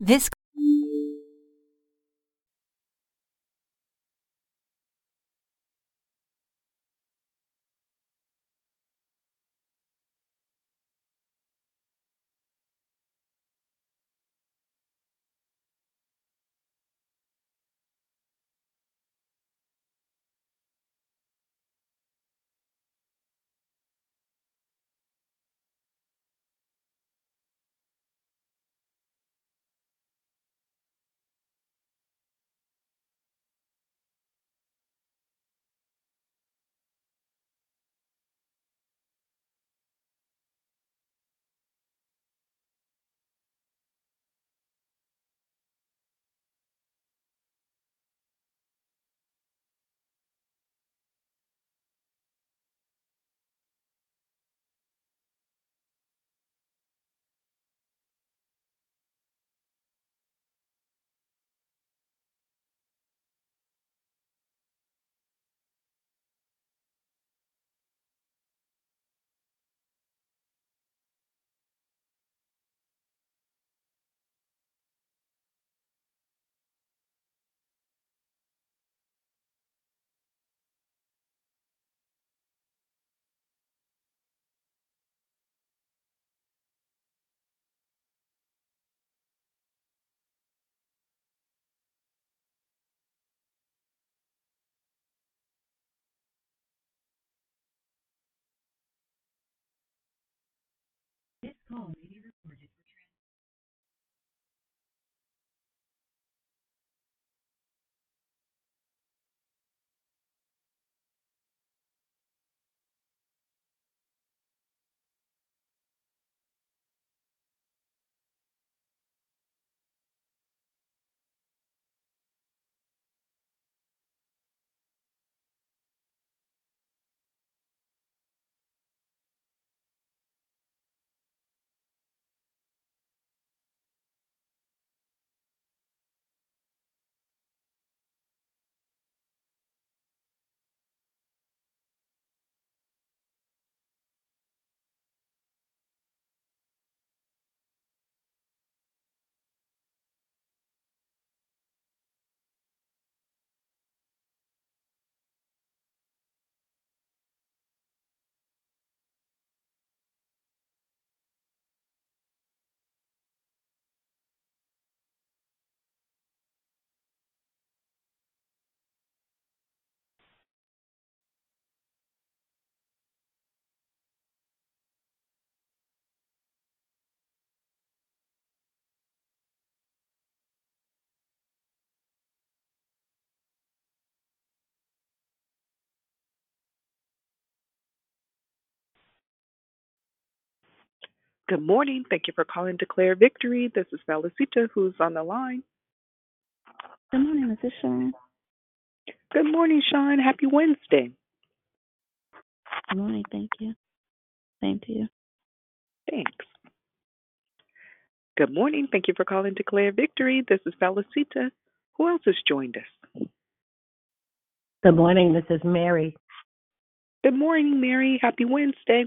This home Good morning. Thank you for calling Declare Victory. This is Felicita, who's on the line. Good morning, this is Sharon. Good morning, Sean. Happy Wednesday. Good morning, thank you. Same to you. Thanks. Good morning. Thank you for calling Declare Victory. This is Felicita. Who else has joined us? Good morning. This is Mary. Good morning, Mary. Happy Wednesday.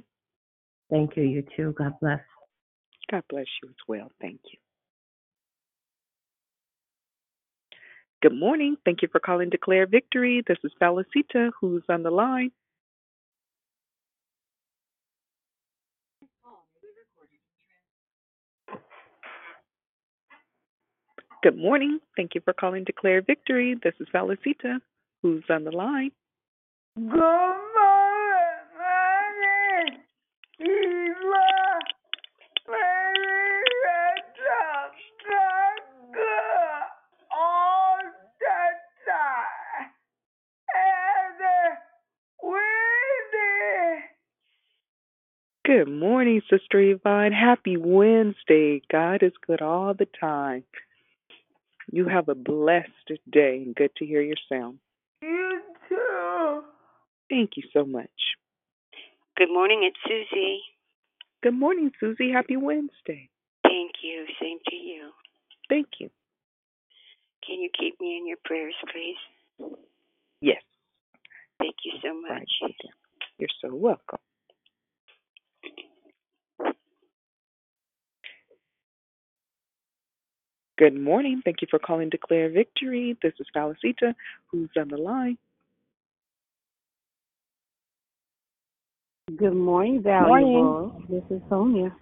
Thank you. You too. God bless. God bless you as well. Thank you. Good morning. Thank you for calling Declare Victory. This is Felicita, who's on the line. Good morning. Thank you for calling Declare Victory. This is Felicita, who's on the line. Good morning, Eva. all the time. And Wendy. Good morning, Sister Yvonne. Happy Wednesday. God is good all the time. You have a blessed day and good to hear your sound. You too. Thank you so much. Good morning, it's Susie. Good morning, Susie. Happy Wednesday. Thank you. Same to you. Thank you. Can you keep me in your prayers, please? Yes. Thank you so much. Right. You're so welcome. Good morning. Thank you for calling Declare Victory. This is Falicita. Who's on the line? Good morning, valuable. This is Sonia.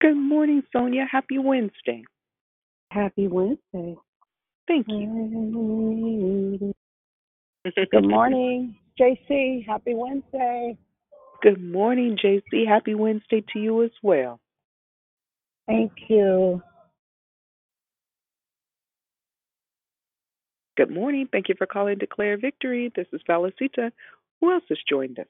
Good morning, Sonia. Happy Wednesday. Happy Wednesday. Thank you. Good morning, JC. Happy Wednesday. Good morning, JC. Happy Wednesday to you as well. Thank you. Good morning. Thank you for calling Declare Victory. This is Falicita. Who else has joined us?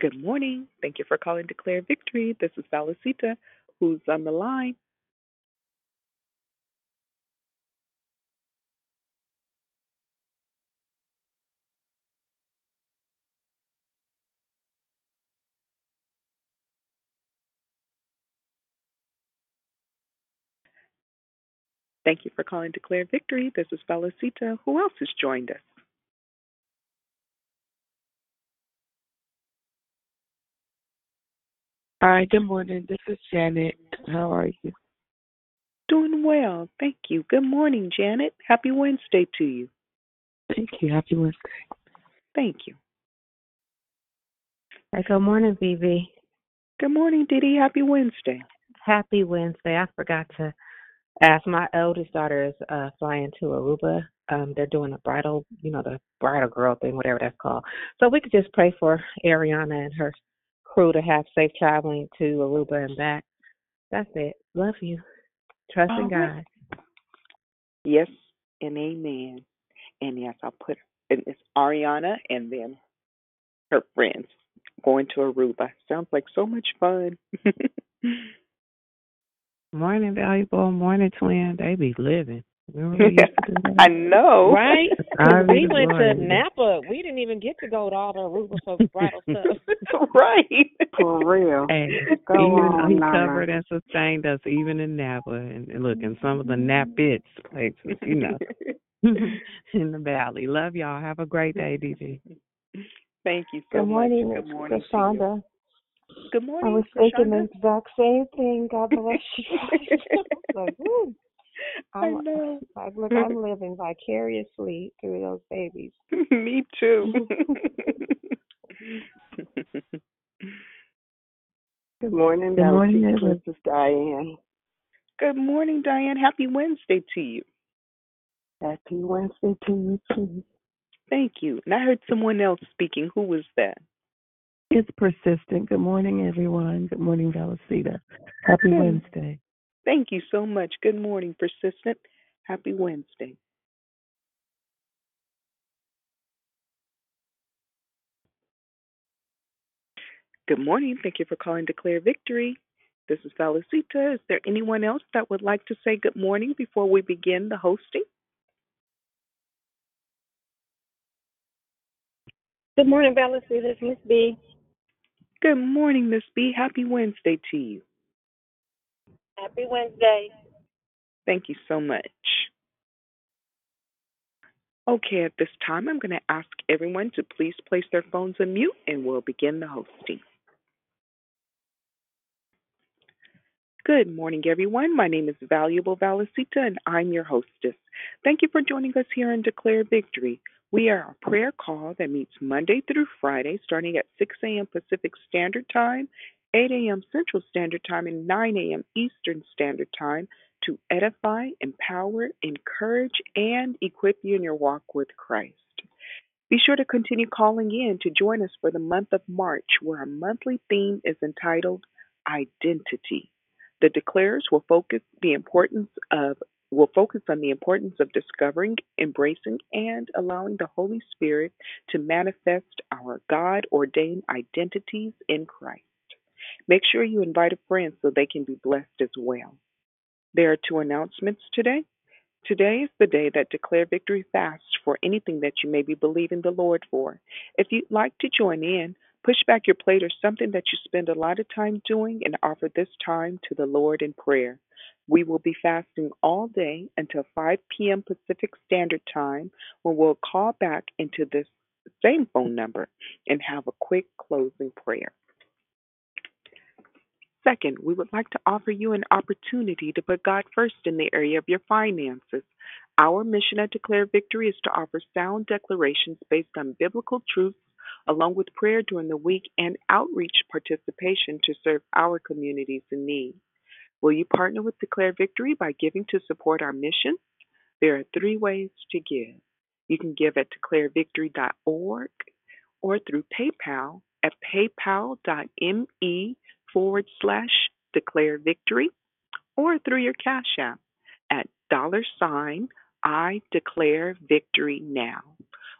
Good morning. Thank you for calling Declare Victory. This is Falicita. Who's on the line? Thank you for calling Declare Victory. This is Falicita. Who else has joined us? Hi, good morning. This is Janet. How are you? Doing well. Thank you. Good morning, Janet. Happy Wednesday to you. Thank you. Happy Wednesday. Thank you. Hey, good morning, Vivi. Good morning, Didi. Happy Wednesday. Happy Wednesday. I forgot to ask. My eldest daughter is uh, flying to Aruba. Um, they're doing a bridal, you know, the bridal girl thing, whatever that's called. So we could just pray for Ariana and her crew to have safe traveling to Aruba and back. That's it. Love you. Trust in God. right. Yes and amen. And yes, I'll put and it's Ariana and then her friends going to Aruba. Sounds like so much fun. Morning, valuable. Morning, twin. They be living. Remember we used to do that? I know. Right? I we be went to. Napa. We didn't even get to go to all the Aruba for bridal stuff. right. For real. Hey, Go even on, he Nana. covered and sustained us even in Napa and, and look in some of the Napits places, you know, in the valley. Love y'all. Have a great day, DG. Thank you so Good morning, much. Good morning. Cassandra. Good morning. I morning, was thinking the exact same thing. God bless you. like, woo. I I'm, know. like, look, I'm living vicariously through those babies. Me too. Good morning, Good morning, Valicita. This is Diane. Good morning, Diane. Happy Wednesday to you. Happy Wednesday to you, too. Thank you. And I heard someone else speaking. Who was that? It's persistent. Good morning, everyone. Good morning, Valicita. Happy Good. Wednesday. Thank you so much. Good morning, Persistent. Happy Wednesday. Good morning. Thank you for calling Declare Victory. This is Valicita. Is there anyone else that would like to say good morning before we begin the hosting? Good morning, Valicita. This is Miss B. Good morning, Miss B. Happy Wednesday to you. Happy Wednesday. Thank you so much. Okay, at this time, I'm going to ask everyone to please place their phones on mute and we'll begin the hosting. Good morning, everyone. My name is Valuable Valicita and I'm your hostess. Thank you for joining us here in Declare Victory. We are a prayer call that meets Monday through Friday starting at 6 a.m. Pacific Standard Time, 8 a.m. Central Standard Time, and 9 a.m. Eastern Standard Time to edify, empower, encourage, and equip you in your walk with Christ. Be sure to continue calling in to join us for the month of March, where our monthly theme is entitled Identity. The declarers will focus the importance of will focus on the importance of discovering, embracing, and allowing the Holy Spirit to manifest our God ordained identities in Christ. Make sure you invite a friend so they can be blessed as well. There are two announcements today. Today is the day that Declare Victory fasts for anything that you may be believing the Lord for. If you'd like to join in, push back your plate or something that you spend a lot of time doing and offer this time to the Lord in prayer. We will be fasting all day until 5 p.m. Pacific Standard Time when we'll call back into this same phone number and have a quick closing prayer. Second, we would like to offer you an opportunity to put God first in the area of your finances. Our mission at Declare Victory is to offer sound declarations based on biblical truths, along with prayer during the week and outreach participation to serve our communities in need. Will you partner with Declare Victory by giving to support our mission? There are three ways to give. You can give at declarevictory.org or through PayPal at paypal.me forward slash declare victory or through your Cash App at dollar sign I declare victory now.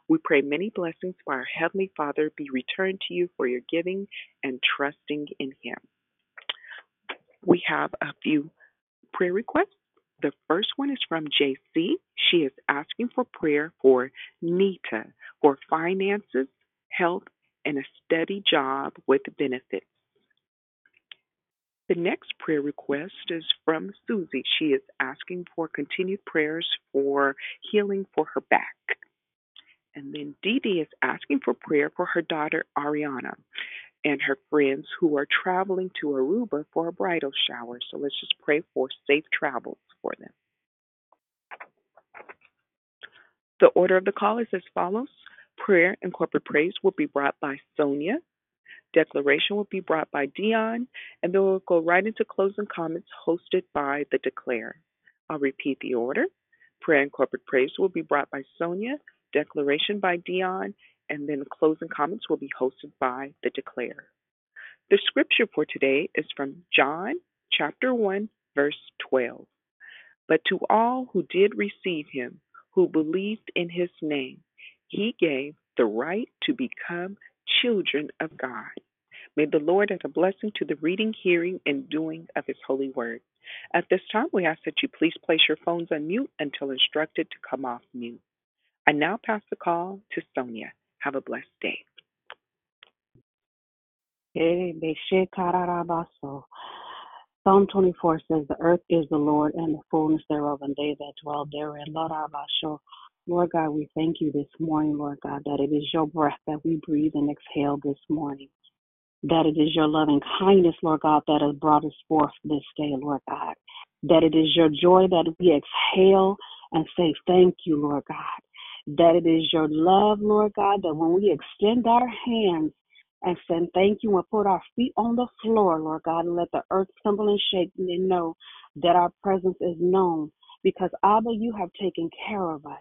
We pray many blessings for our Heavenly Father be returned to you for your giving and trusting in Him. We have a few prayer requests. The first one is from JC. She is asking for prayer for Nita for finances, health, and a steady job with benefits. The next prayer request is from Susie. She is asking for continued prayers for healing for her back. And then Dee Dee is asking for prayer for her daughter Ariana and her friends who are traveling to Aruba for a bridal shower. So let's just pray for safe travels for them. The order of the call is as follows prayer and corporate praise will be brought by Sonia. Declaration will be brought by Dion, and then we'll go right into closing comments hosted by the Declare. I'll repeat the order. Prayer and corporate praise will be brought by Sonia, declaration by Dion, and then closing comments will be hosted by the Declare. The scripture for today is from John chapter 1, verse 12. But to all who did receive him, who believed in his name, he gave the right to become children of God. May the Lord add a blessing to the reading, hearing, and doing of his holy word. At this time, we ask that you please place your phones on mute until instructed to come off mute. I now pass the call to Sonia. Have a blessed day. Psalm 24 says, The earth is the Lord and the fullness thereof, and they that dwell therein. Lord, God, we thank you this morning, Lord God, that it is your breath that we breathe and exhale this morning. That it is your loving kindness, Lord God, that has brought us forth this day, Lord God. That it is your joy that we exhale and say thank you, Lord God. That it is your love, Lord God, that when we extend our hands and say thank you and put our feet on the floor, Lord God, and let the earth tremble and shake and know that our presence is known because Abba, you have taken care of us.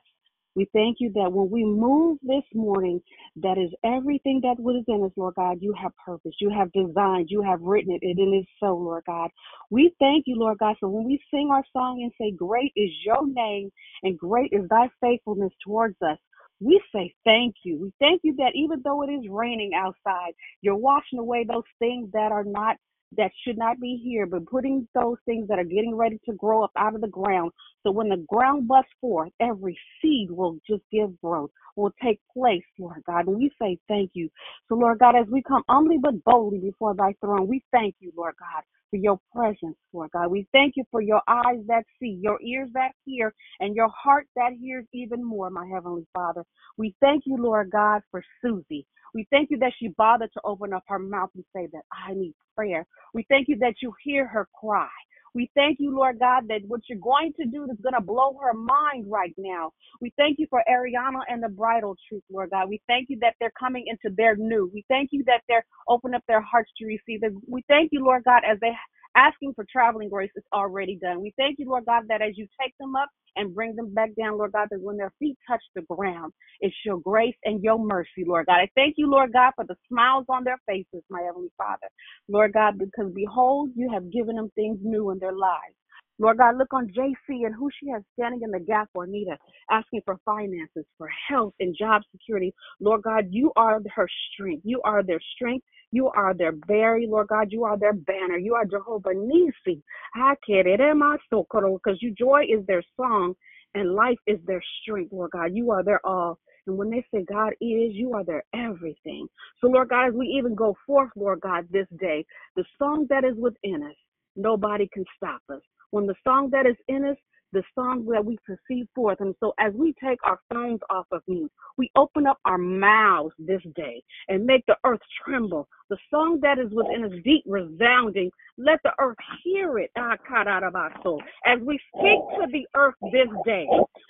We thank you that when we move this morning, that is everything that was in us, Lord God. You have purpose, you have designed, you have written it, and it is so, Lord God. We thank you, Lord God, for when we sing our song and say, Great is your name, and great is thy faithfulness towards us. We say thank you. We thank you that even though it is raining outside, you're washing away those things that are not that should not be here, but putting those things that are getting ready to grow up out of the ground. So when the ground busts forth, every seed will just give growth, will take place, Lord God. And we say thank you. So, Lord God, as we come humbly but boldly before thy throne, we thank you, Lord God, for your presence, Lord God. We thank you for your eyes that see, your ears that hear, and your heart that hears even more, my Heavenly Father. We thank you, Lord God, for Susie. We thank you that she bothered to open up her mouth and say that I need prayer. We thank you that you hear her cry. We thank you, Lord God, that what you're going to do is going to blow her mind right now. We thank you for Ariana and the bridal truth, Lord God. We thank you that they're coming into their new. We thank you that they're open up their hearts to receive it. We thank you, Lord God, as they asking for traveling grace is already done. We thank you, Lord God, that as you take them up and bring them back down, Lord God, that when their feet touch the ground, it's your grace and your mercy, Lord God. I thank you, Lord God, for the smiles on their faces, my Heavenly Father. Lord God, because behold, you have given them things new in their lives. Lord God, look on JC and who she has standing in the gap for Anita, asking for finances, for health and job security. Lord God, you are her strength. You are their strength. You are their berry, Lord God. You are their banner. You are Jehovah Nissi. Because you joy is their song and life is their strength, Lord God. You are their all. And when they say God is, you are their everything. So, Lord God, as we even go forth, Lord God, this day, the song that is within us, nobody can stop us. When the song that is in us, the song that we perceive forth. And so as we take our phones off of mute, we open up our mouths this day and make the earth tremble. The song that is within us deep resounding, let the earth hear it. Ah, kadarabaso. As we speak to the earth this day,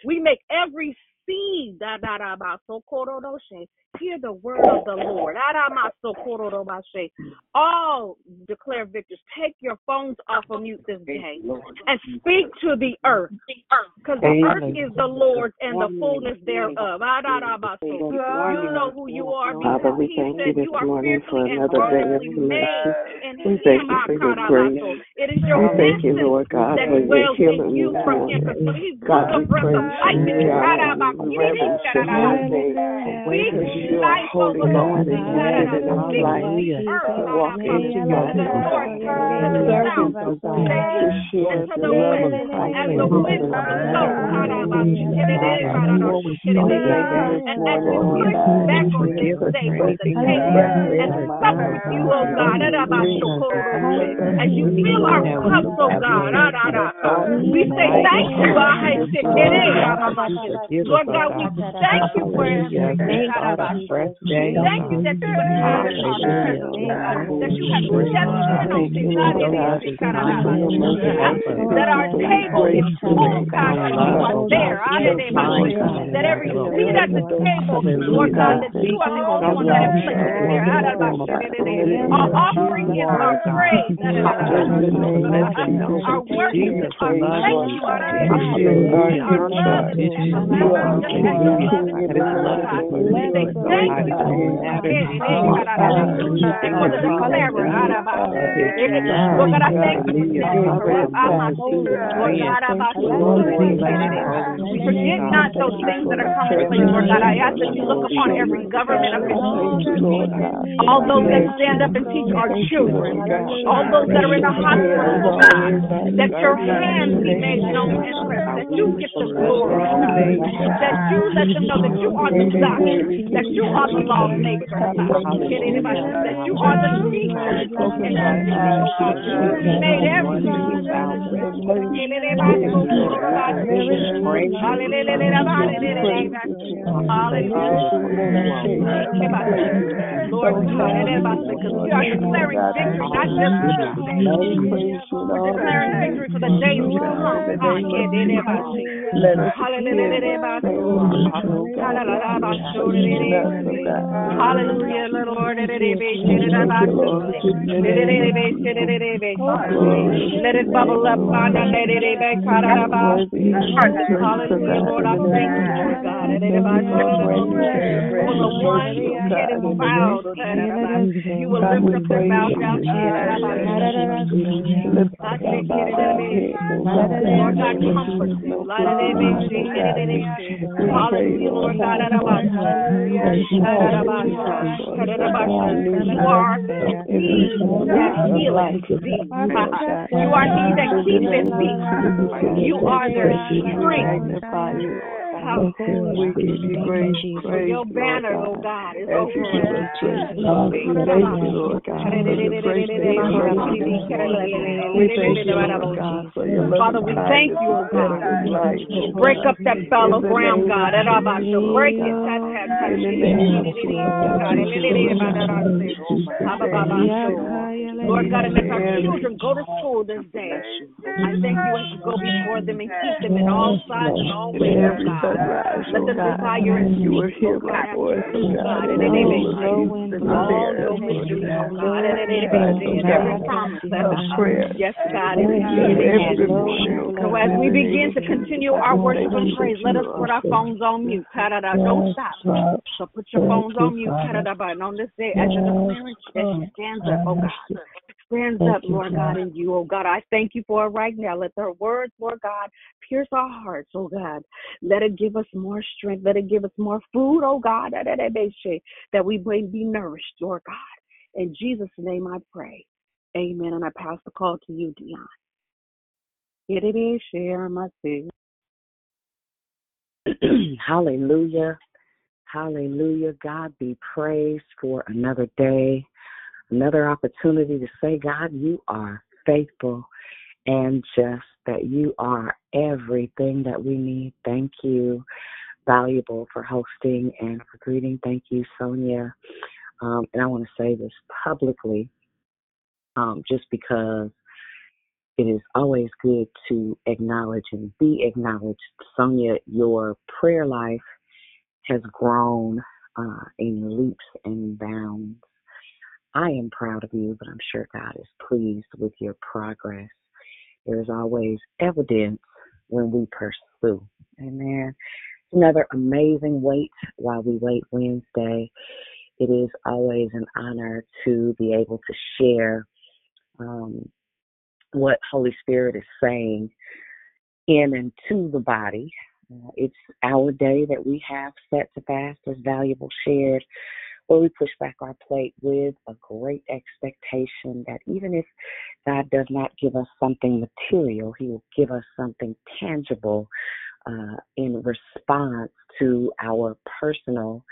we make every seed da, da, da, ba, so, korodoshe, hear the word of the Lord. Ah, Aramaso, korodobashe. All declare victors. Take your phones off of mute this day and speak to the earth. Because the earth is the Lord's and the fullness thereof. Ah, Adarabaso. You know who you are Father, because we he thank said you this are morning for fearfully and another day of wonderfully made mercy. in We him. thank you ah, for your grace. Akarabaso. It is your We thank you, Lord God, that for your healing you from him. morning. Because he blew God, the we praise you. In We you. honor you. We reverence your. Speak Because you are holy God earth. and you live in our life Hallelujah. the earth. to walk into your To the will, north, to to the serve you, Oh to God. share and the love of. Christ in the earth. blows, Lord, we thank you this and morning, Lord God, and on bring this us from the place table of and sup with you, oh God, as you fill our cups, oh God, we say thank you, Lord God, we thank you for everything. Thank you that you inhabit our prayers, oh God, that you have stepped in, that our table is full, God, that you are there, that every seat at the table, Lord God, that you are the only one that has placed there. Our offering is our praise. Our worship our thank you. Our love. is we say thank you for the declarer. Lord God, I thank you for we forget not those things that are commonplace, Lord God. I ask that you look upon every government official, all those that stand up and teach our children, all those that are in the hospitals, oh God, that your hands be made known and that you get the glory, that you let them know that you are the doctor, that you are the lawmaker, that you are the teacher, and you made everything. Lord we are declaring victory, not just for this day. We're declaring victory for the days to come. Hallelujah, Lord. Let it bubble up. Hallelujah, Lord. I thank you, God. You will lift up bowed down head. Lord comfort them. Hallelujah, Lord God. You are he that healeth thee. You are he that keepeth thee. You are their strength. We give you great praise, Your banner, oh God, is over We thank you, Lord God, for your grace and your mercy. We thank you, Lord God, for your love Father, we thank you, oh God. Break up that fallow ground, God. Break it. Lord. God, and as our children go to school this day, I thank you as you go before them and keep them in all sides and all ways, oh God. Let them desire and You were seek, here, oh God, my boy, after so you, God, God. and And all they of you in the your Lord mysteries, oh God. God. And they every God, promise. Oh oh of prayer. Yes, God. Every morning, oh so as in we the name begin of to Jesus, continue our worship and praise, let us put our phones on mute. Don't stop. So put your phones on mute. On this day, as you're declaring, as stands up, oh God. Stands up, Lord God, in you, oh God. I thank you for it right now. Let their words, Lord God, pierce our hearts, oh God. Let it give us more strength. Let it give us more food, oh God, that we may be nourished, Lord God. In Jesus' name I pray. Amen. And I pass the call to you, Dion. It it is share my food. Hallelujah. Hallelujah. God be praised for another day, another opportunity to say, God, you are faithful and just that you are everything that we need. Thank you, Valuable, for hosting and for greeting. Thank you, Sonia. Um, and I want to say this publicly um, just because it is always good to acknowledge and be acknowledged. Sonia, your prayer life has grown uh, in leaps and bounds. I am proud of you, but I'm sure God is pleased with your progress. There is always evidence when we pursue. Amen. Another amazing wait while we wait Wednesday. It is always an honor to be able to share um, what Holy Spirit is saying in and to the body. Uh, it's our day that we have set to fast as valuable shared, where we push back our plate with a great expectation that even if God does not give us something material, He will give us something tangible uh, in response to our personal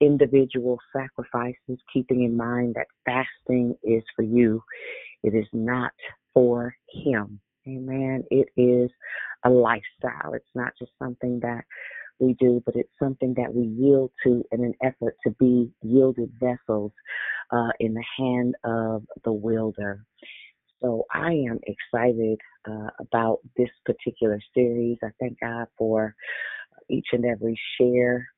individual sacrifices, keeping in mind that fasting is for you. It is not for him. Amen. It is a lifestyle. It's not just something that we do, but it's something that we yield to in an effort to be yielded vessels uh, in the hand of the wielder. So I am excited uh, about this particular series. I thank God for each and every share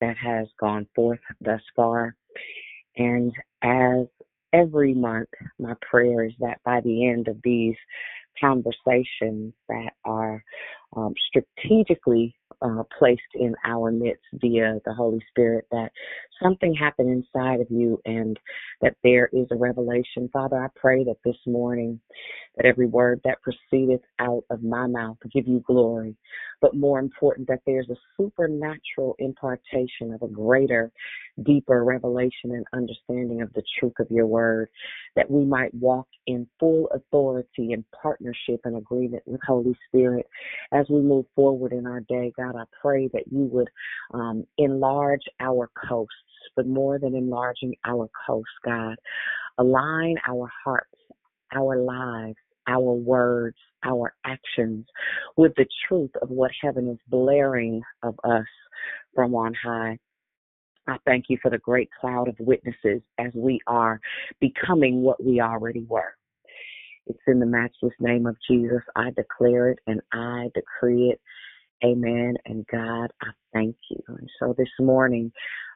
that has gone forth thus far. And as every month, my prayer is that by the end of these conversations that are um, strategically uh, placed in our midst via the Holy Spirit, that something happened inside of you and that there is a revelation. Father, I pray that this morning, that every word that proceedeth out of my mouth give you glory, but more important, that there's a supernatural impartation of a greater, deeper revelation and understanding of the truth of your word, that we might walk in full authority and partnership and agreement with Holy Spirit as we move forward in our day. God, I pray that you would um, enlarge our coasts, but more than enlarging our coasts, God, align our hearts, our lives, our words, our actions with the truth of what heaven is blaring of us from on high. I thank you for the great cloud of witnesses as we are becoming what we already were. It's in the matchless name of Jesus. I declare it and I decree it. Amen. And God, I thank you. And so this morning,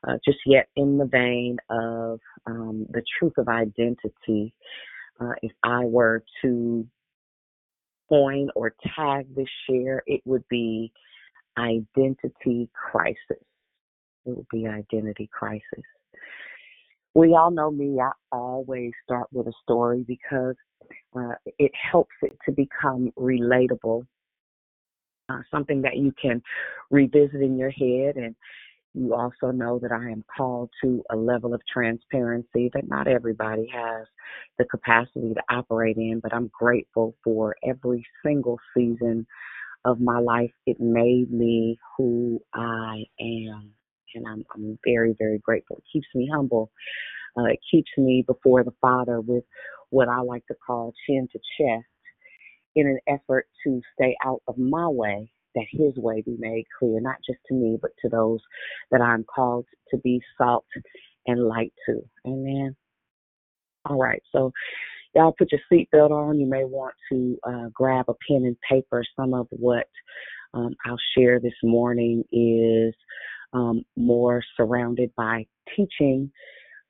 uh, just yet in the vein of um, the truth of identity, uh, if I were to coin or tag this share, it would be identity crisis. It would be identity crisis. We all know me. I always start with a story because uh, it helps it to become relatable, uh, something that you can revisit in your head. And you also know that I am called to a level of transparency that not everybody has the capacity to operate in, but I'm grateful for every single season of my life. It made me who I am. And I'm, I'm very, very grateful. It keeps me humble. Uh, it keeps me before the Father with what I like to call chin to chest in an effort to stay out of my way, that His way be made clear, not just to me, but to those that I'm called to be salt and light to. Amen. All right, so y'all put your seatbelt on. You may want to uh, grab a pen and paper. Some of what um, I'll share this morning is um, more surrounded by teaching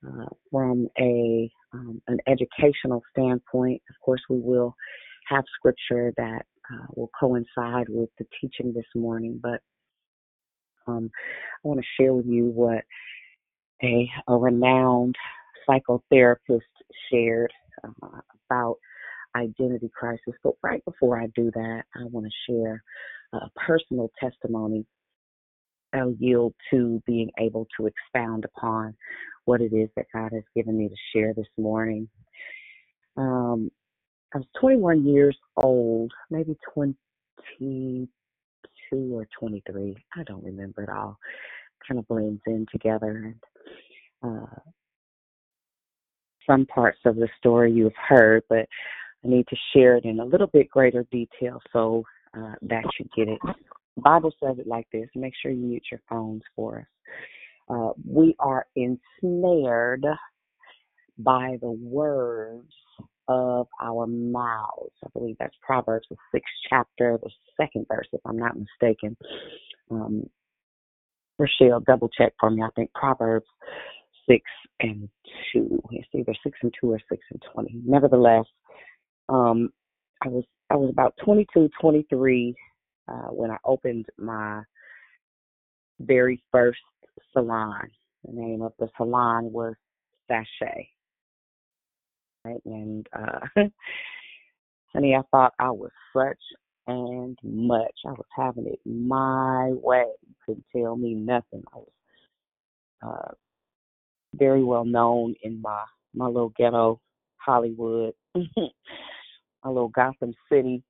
uh, from a um, an educational standpoint. Of course, we will have scripture that uh, will coincide with the teaching this morning, but um, I want to share with you what a, a renowned psychotherapist shared uh, about identity crisis. But right before I do that, I want to share a personal testimony I'll yield to being able to expound upon what it is that God has given me to share this morning. Um, I was 21 years old, maybe 22 or 23. I don't remember it all. Kind of blends in together. And uh, some parts of the story you have heard, but I need to share it in a little bit greater detail so uh, that you get it. Bible says it like this. Make sure you mute your phones for us. Uh, we are ensnared by the words of our mouths. I believe that's Proverbs, the sixth chapter, the second verse, if I'm not mistaken. Um, Rochelle, double check for me. I think Proverbs 6 and 2. It's either 6 and 2 or 6 and 20. Nevertheless, um, I was I was about 22, 23 uh, when I opened my very first salon. The name of the salon was Sashay. Right? And uh, honey, I thought I was such and much. I was having it my way. You couldn't tell me nothing. I was uh, very well known in my my little ghetto Hollywood, my little Gotham City,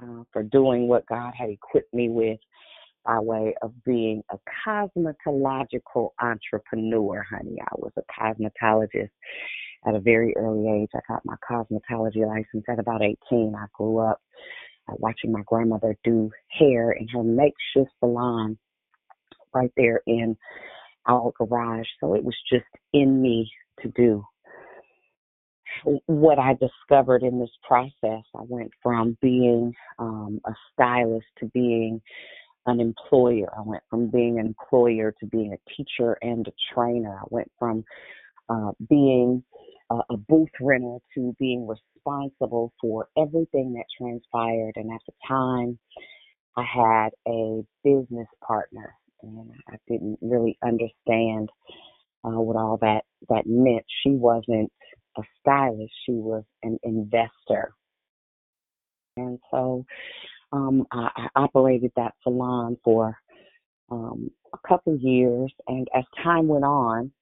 uh, for doing what God had equipped me with by way of being a cosmetological entrepreneur, honey. I was a cosmetologist at a very early age. I got my cosmetology license at about 18. I grew up uh, watching my grandmother do hair in her makeshift salon right there in our garage. So it was just in me to do. What I discovered in this process, I went from being um, a stylist to being an employer. I went from being an employer to being a teacher and a trainer. I went from uh, being a, a booth renter to being responsible for everything that transpired. And at the time, I had a business partner, and I didn't really understand uh, what all that that meant. She wasn't a stylist; she was an investor. And so um, I, I operated that salon for um, a couple years, and as time went on,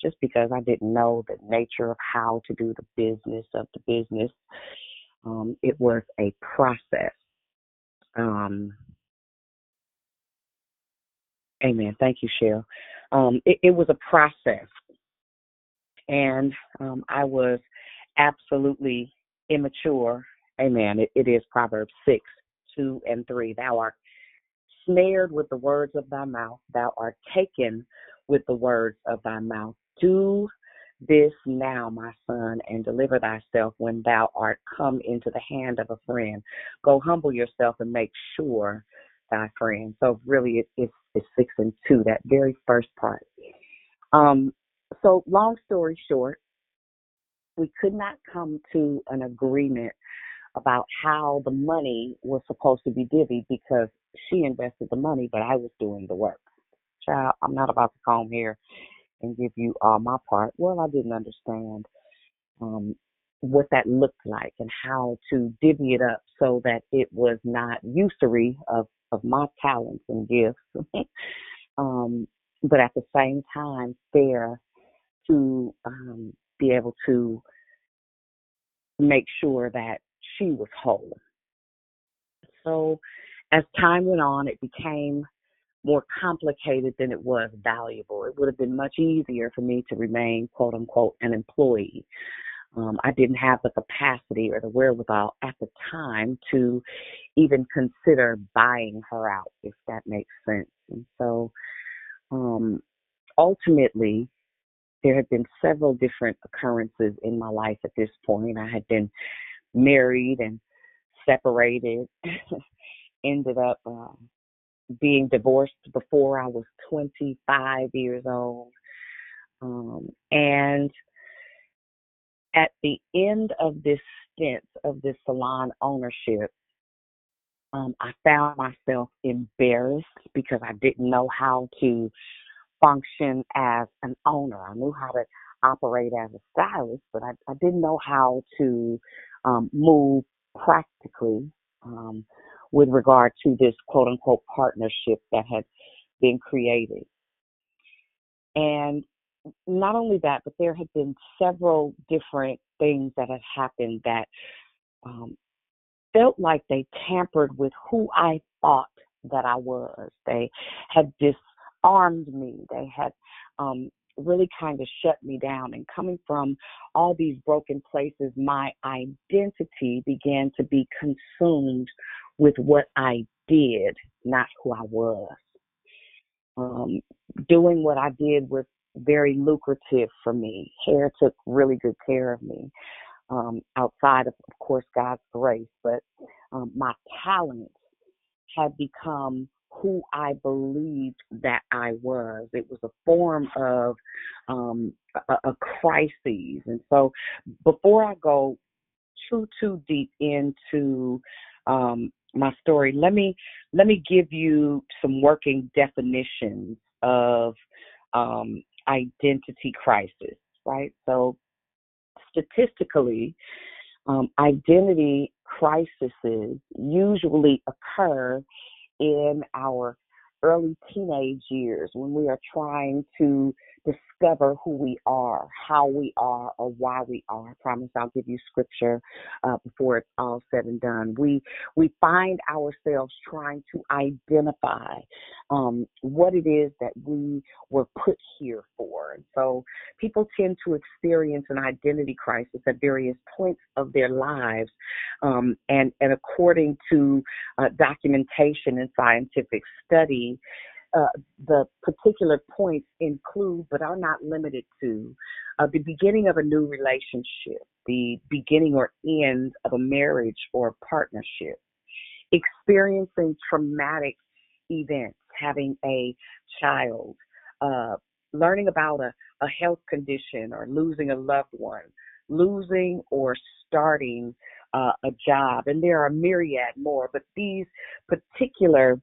just because I didn't know the nature of how to do the business of the business, um, it was a process. Um, amen. Thank you, Cheryl. Um, it, it, was a process, and um, I was absolutely immature. Amen. It, it is Proverbs 6 2 and 3. Thou art snared with the words of thy mouth, thou art taken with the words of thy mouth. Do this now, my son, and deliver thyself when thou art come into the hand of a friend. Go humble yourself and make sure thy friend. So really, it, it's, it's six and two, that very first part. Um, so long story short, we could not come to an agreement about how the money was supposed to be divvied because she invested the money, but I was doing the work. Child, I'm not about to come here and give you all my part. Well, I didn't understand um, what that looked like and how to divvy it up so that it was not usury of, of my talents and gifts, um, but at the same time fair to um, be able to make sure that she was whole. So as time went on, it became more complicated than it was valuable. It would have been much easier for me to remain, quote unquote, an employee. Um, I didn't have the capacity or the wherewithal at the time to even consider buying her out, if that makes sense. And so, um, ultimately, there had been several different occurrences in my life at this point. I had been married and separated, ended up uh, being divorced before I was 25 years old. Um, and at the end of this stint of this salon ownership, um, I found myself embarrassed because I didn't know how to function as an owner. I knew how to operate as a stylist, but I, I didn't know how to um, move practically um, with regard to this quote unquote partnership that had been created. And not only that, but there had been several different things that had happened that um, felt like they tampered with who I thought that I was. They had disarmed me. They had um, really kind of shut me down. And coming from all these broken places, my identity began to be consumed with what I did, not who I was. Um, doing what I did was very lucrative for me. Hair took really good care of me, um, outside of, of course, God's grace. But um, my talent had become who I believed that I was. It was a form of um, a, a crisis. And so before I go too too deep into um, my story, let me let me give you some working definitions of um, identity crisis. Right. So statistically, um, identity crises usually occur in our early teenage years when we are trying to discover who we are, how we are, or why we are. I promise I'll give you scripture uh, before it's all said and done. We we find ourselves trying to identify um, what it is that we were put here for. And so people tend to experience an identity crisis at various points of their lives, um, and and according to uh, documentation and scientific study uh, the particular points include, but are not limited to, uh, the beginning of a new relationship, the beginning or end of a marriage or a partnership, experiencing traumatic events, having a child, uh, learning about a, a health condition or losing a loved one, losing or starting uh, a job. And there are a myriad more, but these particular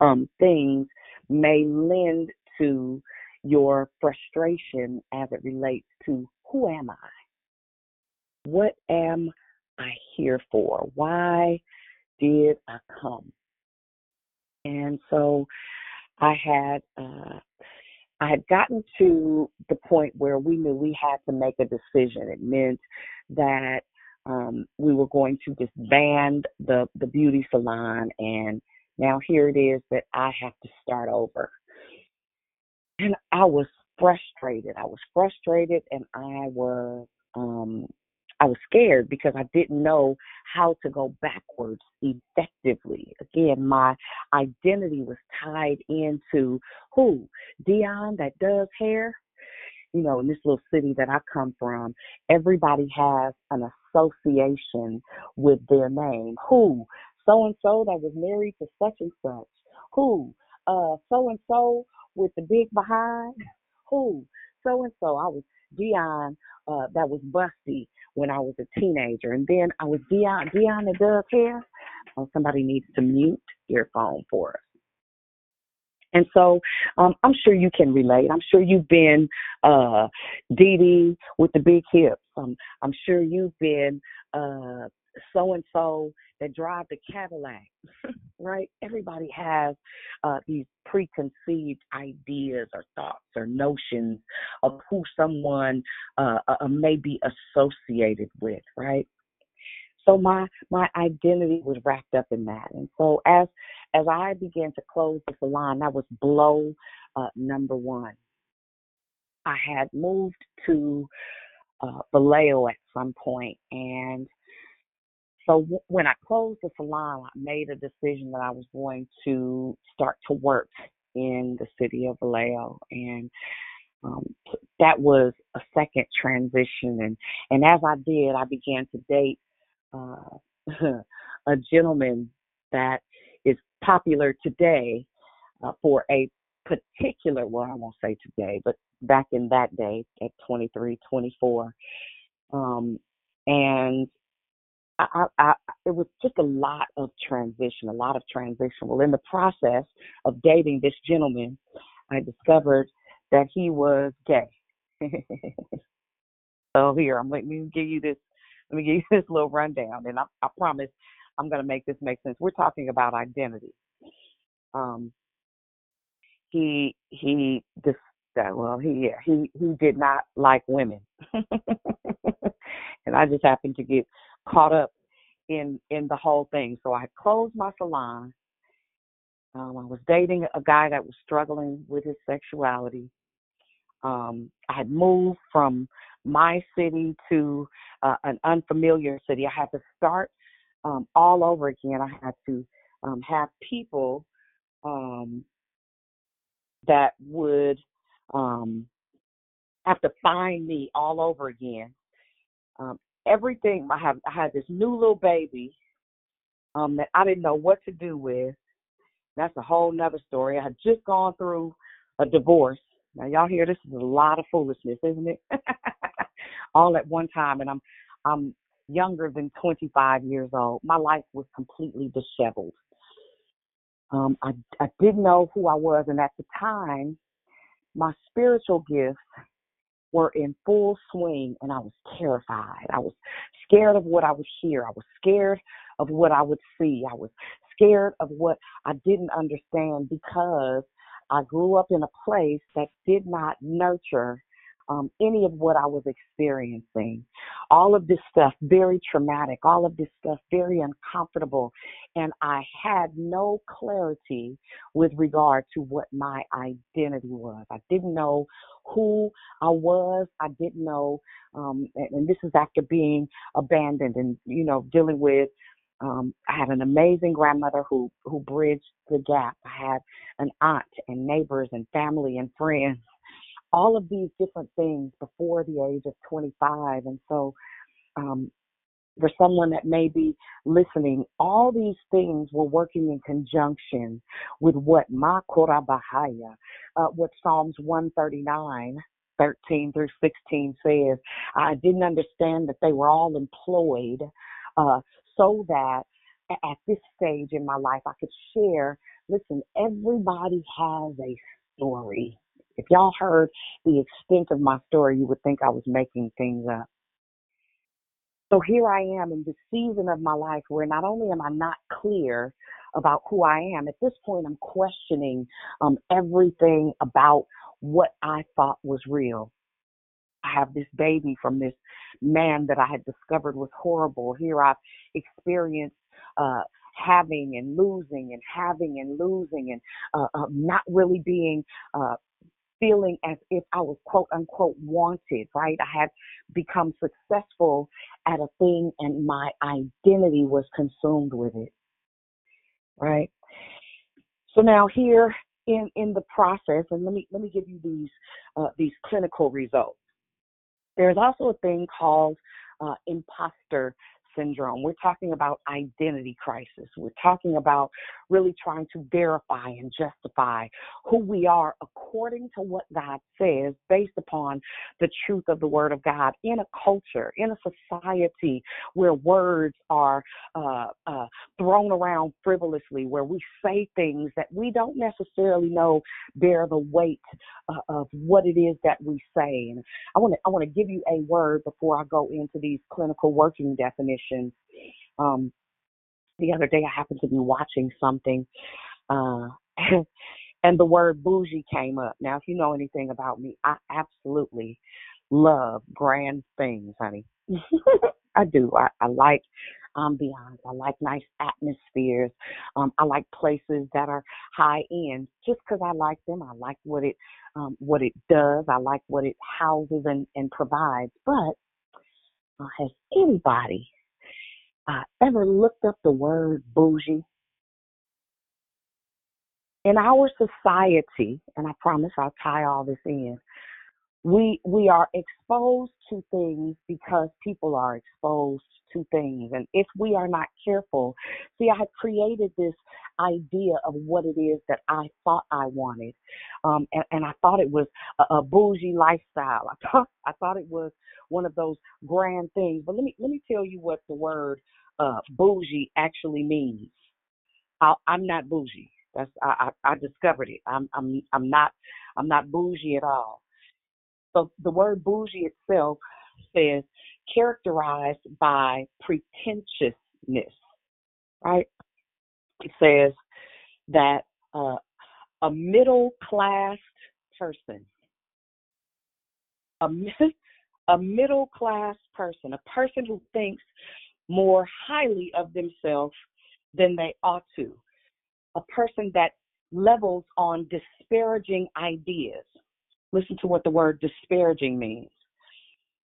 um, things may lend to your frustration as it relates to who am I? What am I here for? Why did I come? And so I had uh, I had gotten to the point where we knew we had to make a decision. It meant that um, we were going to disband the the beauty salon and now here it is that I have to start over. And I was frustrated. I was frustrated and I was um I was scared because I didn't know how to go backwards effectively. Again, my identity was tied into who? Dion that does hair. You know, in this little city that I come from, everybody has an association with their name. Who? So and so that was married to such and such. Who? Uh, so and so with the big behind. Who? So and so. I was Dion uh, that was busty when I was a teenager, and then I was Dion Dion that does hair. Oh, somebody needs to mute your phone for us. And so um, I'm sure you can relate. I'm sure you've been uh, Dee Dee with the big hips. Um, I'm sure you've been so and so that drive the Cadillac, right? Everybody has uh, these preconceived ideas or thoughts or notions of who someone uh, uh, may be associated with, right? So my my identity was wrapped up in that, and so as as I began to close the salon, that was blow uh, number one. I had moved to uh, Vallejo at some point, and so w- when I closed the salon, I made a decision that I was going to start to work in the city of Vallejo, and um, that was a second transition. And and as I did, I began to date uh, a gentleman that is popular today uh, for a particular. Well, I won't say today, but back in that day at 23, 24. Um, and I, I, it was just a lot of transition, a lot of transition. Well, in the process of dating this gentleman, I discovered that he was gay. so here, I'm let me give you this. Let me give you this little rundown, and I, I promise I'm going to make this make sense. We're talking about identity. Um, he he just well he yeah, he he did not like women, and I just happened to get caught up in in the whole thing. So I closed my salon. Um, I was dating a guy that was struggling with his sexuality. Um, I had moved from my city to uh, an unfamiliar city. I had to start um, all over again. I had to um, have people um, that would um, have to find me all over again. Um, everything I have, I had this new little baby um, that I didn't know what to do with. That's a whole nother story. I had just gone through a divorce. Now y'all hear this is a lot of foolishness, isn't it? all at one time, and I'm I'm younger than 25 years old. My life was completely disheveled. Um, I I didn't know who I was, and at the time, my spiritual gifts were in full swing, and I was terrified. I was scared of what I would hear. I was scared of what I would see. I was scared of what I didn't understand because I grew up in a place that did not nurture um, any of what I was experiencing. All of this stuff very traumatic, all of this stuff very uncomfortable. And I had no clarity with regard to what my identity was. I didn't know who I was. I didn't know, um, and, and this is after being abandoned and, you know, dealing with um, I had an amazing grandmother who who bridged the gap. I had an aunt and neighbors and family and friends all of these different things before the age of 25. And so, um, for someone that may be listening, all these things were working in conjunction with what Ma Bahaya, uh, what Psalms 139, 13 through 16 says. I didn't understand that they were all employed uh, so that at this stage in my life I could share. Listen, everybody has a story. If y'all heard the extent of my story, you would think I was making things up. So here I am in this season of my life where not only am I not clear about who I am, at this point I'm questioning um, everything about what I thought was real. I have this baby from this man that I had discovered was horrible. Here I've experienced uh, having and losing and having and losing and uh, uh, not really being uh, feeling as if I was quote unquote wanted, right? I had become successful at a thing and my identity was consumed with it, right? So now here in, in the process, and let me, let me give you these, uh, these clinical results. There's also a thing called uh, imposter syndrome. We're talking about identity crisis. We're talking about really trying to verify and justify who we are according to what God says based upon the truth of the Word of God in a culture, in a society where words are uh, uh, thrown around frivolously, where we say things that we don't necessarily know bear the weight uh, of what it is that we say. And I want to I want to give you a word before I go into these clinical working definitions. Um, the other day, I happened to be watching something, uh, and the word bougie came up. Now, if you know anything about me, I absolutely love grand things, honey. I do. I, I like ambiance. I like nice atmospheres. Um, I like places that are high end just because I like them. I like what it um, what it does. I like what it houses and, and provides. But uh, has anybody uh, ever looked up the word bougie? In our society, and I promise I'll tie all this in, we we are exposed to things because people are exposed to things. And if we are not careful see i created this idea of what it is that i thought i wanted. Um and, and i thought it was a, a bougie lifestyle. I thought i thought it was one of those grand things. But let me let me tell you what the word uh bougie actually means. I, i'm not bougie. That's I, I i discovered it. I'm i'm i'm not i'm not bougie at all. So the word bougie itself says characterized by pretentiousness, right? It says that uh, a middle class person, a, a middle class person, a person who thinks more highly of themselves than they ought to, a person that levels on disparaging ideas, Listen to what the word disparaging means.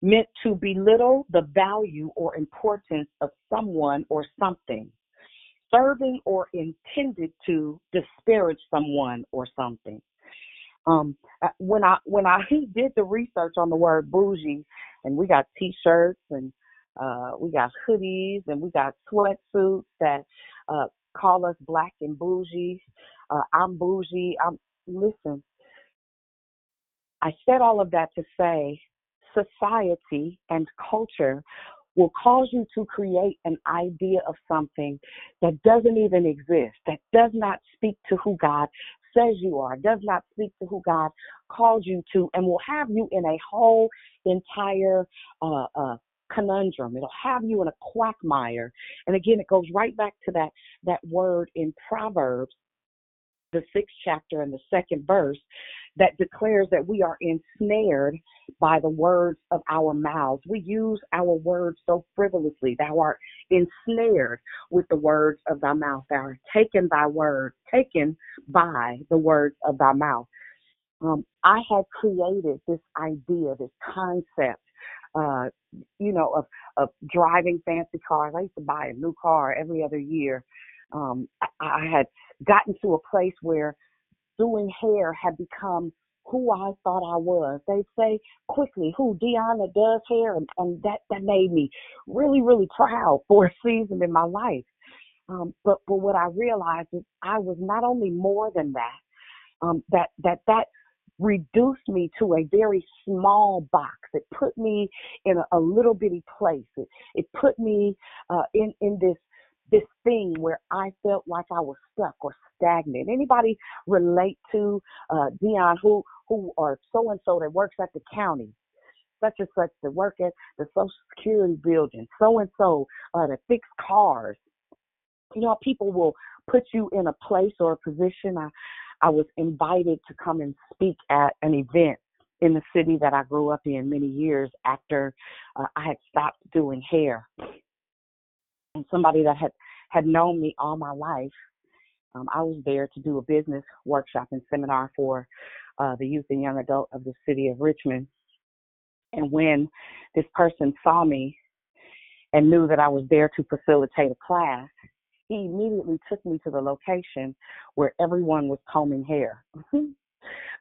Meant to belittle the value or importance of someone or something, serving or intended to disparage someone or something. Um, uh, when I when I did the research on the word bougie, and we got T-shirts and uh, we got hoodies and we got sweatsuits that uh, call us black and bougie. Uh, I'm bougie. I'm listen. I said all of that to say society and culture will cause you to create an idea of something that doesn't even exist, that does not speak to who God says you are, does not speak to who God calls you to, and will have you in a whole entire uh, uh, conundrum. It'll have you in a quagmire. And again, it goes right back to that that word in Proverbs, the sixth chapter and the second verse, that declares that we are ensnared by the words of our mouths. We use our words so frivolously. Thou art ensnared with the words of thy mouth. Thou art taken by words, taken by the words of thy mouth. Um, I had created this idea, this concept, uh, you know, of of driving fancy cars. I used to buy a new car every other year. Um, I, I had gotten to a place where doing hair had become who I thought I was. They'd say quickly, who Deanna does hair and, and that, that made me really, really proud for a season in my life. Um, but but what I realized is I was not only more than that, um, that that that reduced me to a very small box. It put me in a, a little bitty place. It, it put me uh, in in this this thing where I felt like I was stuck or stagnant. Anybody relate to uh, Dion who who or so and so that works at the county? Such and such that work at the Social Security building, so and so that fix cars. You know, people will put you in a place or a position. I, I was invited to come and speak at an event in the city that I grew up in many years after uh, I had stopped doing hair. And somebody that had had known me all my life, um, I was there to do a business workshop and seminar for uh, the youth and young adult of the city of Richmond. And when this person saw me and knew that I was there to facilitate a class, he immediately took me to the location where everyone was combing hair.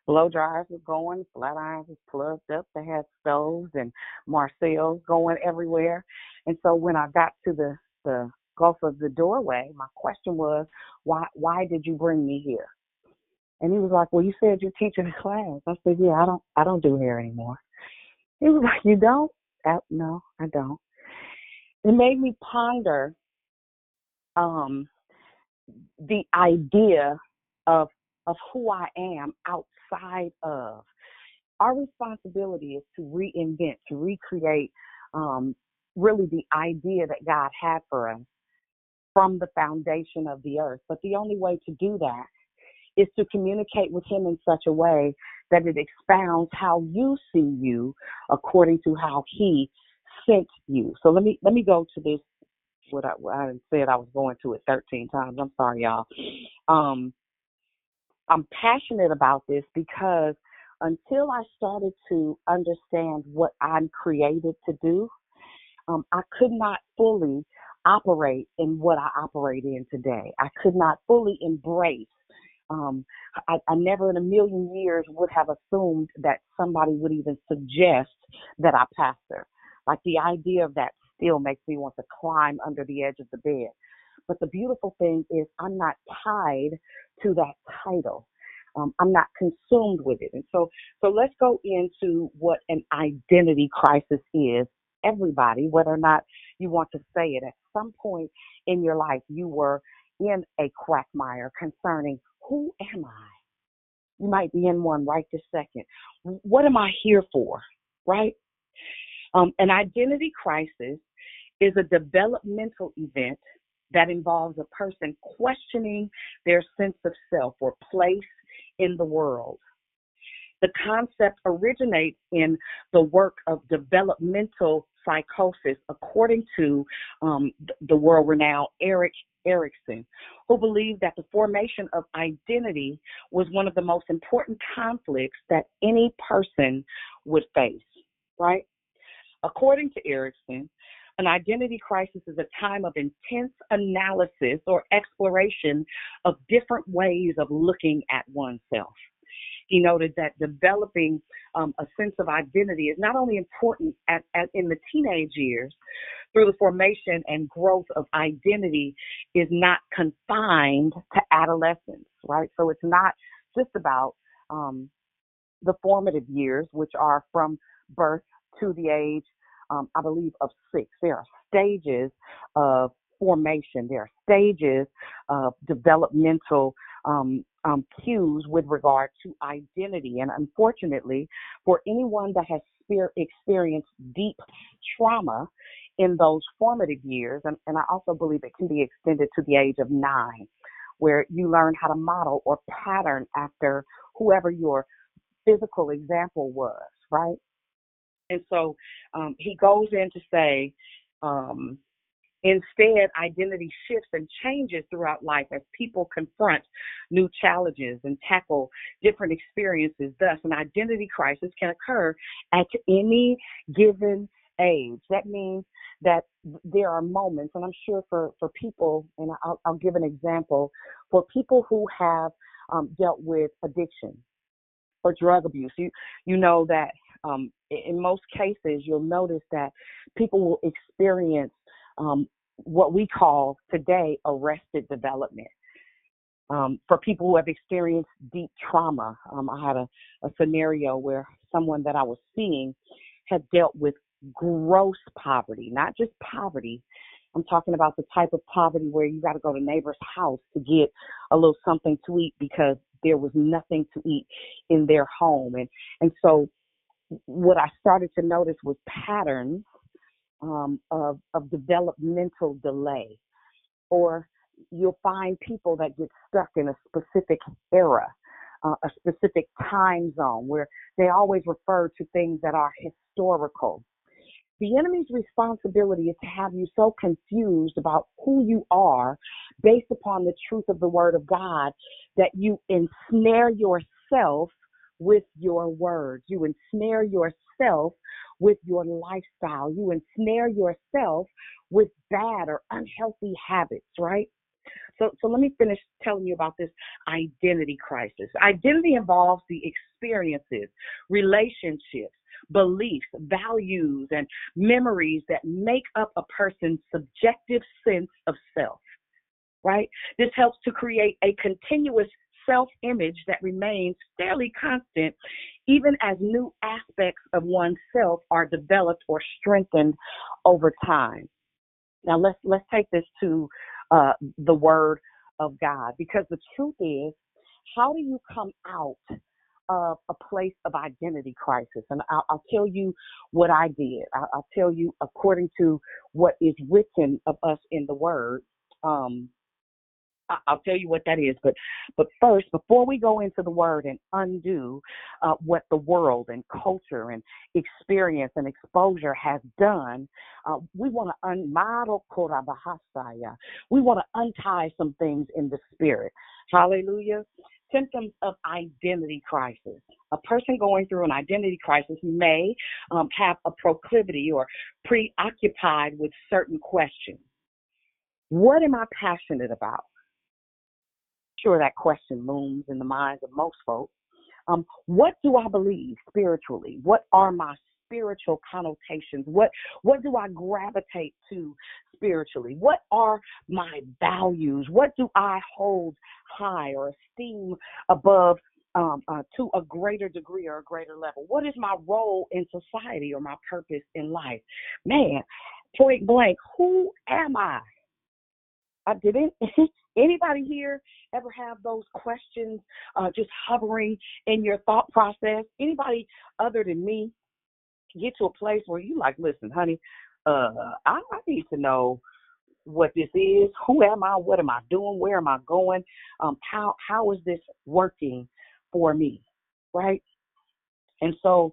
Blow dryers were going, flat irons was plugged up. They had stoves and Marcel's going everywhere. And so when I got to the the gulf of the doorway, my question was, why why did you bring me here? And he was like, Well, you said you're teaching a class. I said, Yeah, I don't I don't do hair anymore. He was like, You don't? I, no, I don't. It made me ponder um the idea of of who I am outside of. Our responsibility is to reinvent, to recreate um, really the idea that God had for us from the foundation of the earth. But the only way to do that is to communicate with Him in such a way that it expounds how you see you according to how He sent you. So let me let me go to this. What I, what I said I was going to it 13 times. I'm sorry, y'all. Um, I'm passionate about this because until I started to understand what I'm created to do, um, I could not fully operate in what I operate in today. I could not fully embrace. Um, I, I never in a million years would have assumed that somebody would even suggest that I pastor. Like the idea of that still makes me want to climb under the edge of the bed. But the beautiful thing is I'm not tied to that title. Um, I'm not consumed with it. And so, so let's go into what an identity crisis is. Everybody, whether or not you want to say it, at some point in your life, you were in a quagmire concerning who am I? You might be in one right this second. What am I here for? Right? Um, an identity crisis is a developmental event that involves a person questioning their sense of self or place in the world. The concept originates in the work of developmental psychosis, according to um, the world renowned Erik Erikson, who believed that the formation of identity was one of the most important conflicts that any person would face, right? According to Erikson, an identity crisis is a time of intense analysis or exploration of different ways of looking at oneself. He noted that developing um, a sense of identity is not only important at, at, in the teenage years, through the formation and growth of identity is not confined to adolescence, right? So it's not just about um, the formative years, which are from birth to the age, um, I believe, of six. There are stages of formation, there are stages of developmental um, um, cues with regard to identity. And unfortunately, for anyone that has experienced deep trauma in those formative years, and, and I also believe it can be extended to the age of nine, where you learn how to model or pattern after whoever your physical example was, right? And so um, he goes in to say, um, Instead, identity shifts and changes throughout life as people confront new challenges and tackle different experiences. Thus, an identity crisis can occur at any given age. That means that there are moments, and I'm sure for, for people, and I'll, I'll give an example, for people who have um, dealt with addiction or drug abuse, you, you know that um, in most cases, you'll notice that people will experience um, what we call today arrested development. Um, for people who have experienced deep trauma, um, I had a, a scenario where someone that I was seeing had dealt with gross poverty, not just poverty. I'm talking about the type of poverty where you got to go to neighbor's house to get a little something to eat because there was nothing to eat in their home. And and so what I started to notice was patterns um, of, of developmental delay. Or you'll find people that get stuck in a specific era, uh, a specific time zone where they always refer to things that are historical. The enemy's responsibility is to have you so confused about who you are based upon the truth of the word of God that you ensnare yourself with your words. You ensnare yourself with your lifestyle. You ensnare yourself with bad or unhealthy habits, right? So, so let me finish telling you about this identity crisis. Identity involves the experiences, relationships, beliefs, values, and memories that make up a person's subjective sense of self, right? This helps to create a continuous self image that remains fairly constant even as new aspects of oneself are developed or strengthened over time. Now let's let's take this to uh, the Word of God because the truth is, how do you come out of a place of identity crisis? And I'll, I'll tell you what I did. I'll, I'll, tell you according to what is written of us in the Word. Um, I'll tell you what that is. But but first, before we go into the word and undo uh, what the world and culture and experience and exposure has done, uh, we want to unmodel korabahasaya. We want to untie some things in the spirit. Hallelujah. Symptoms of identity crisis. A person going through an identity crisis may um, have a proclivity or preoccupied with certain questions. What am I passionate about? Sure that question looms in the minds of most folks. Um, what do I believe spiritually? What are my spiritual connotations? What what do I gravitate to spiritually? What are my values? What do I hold high or esteem above um, uh, to a greater degree or a greater level? What is my role in society or my purpose in life? Man, point blank, who am I? I did it, anybody here ever have those questions uh, just hovering in your thought process? Anybody other than me get to a place where you like, listen, honey, uh, I, I need to know what this is. Who am I? What am I doing? Where am I going? Um, how how is this working for me? Right? And so,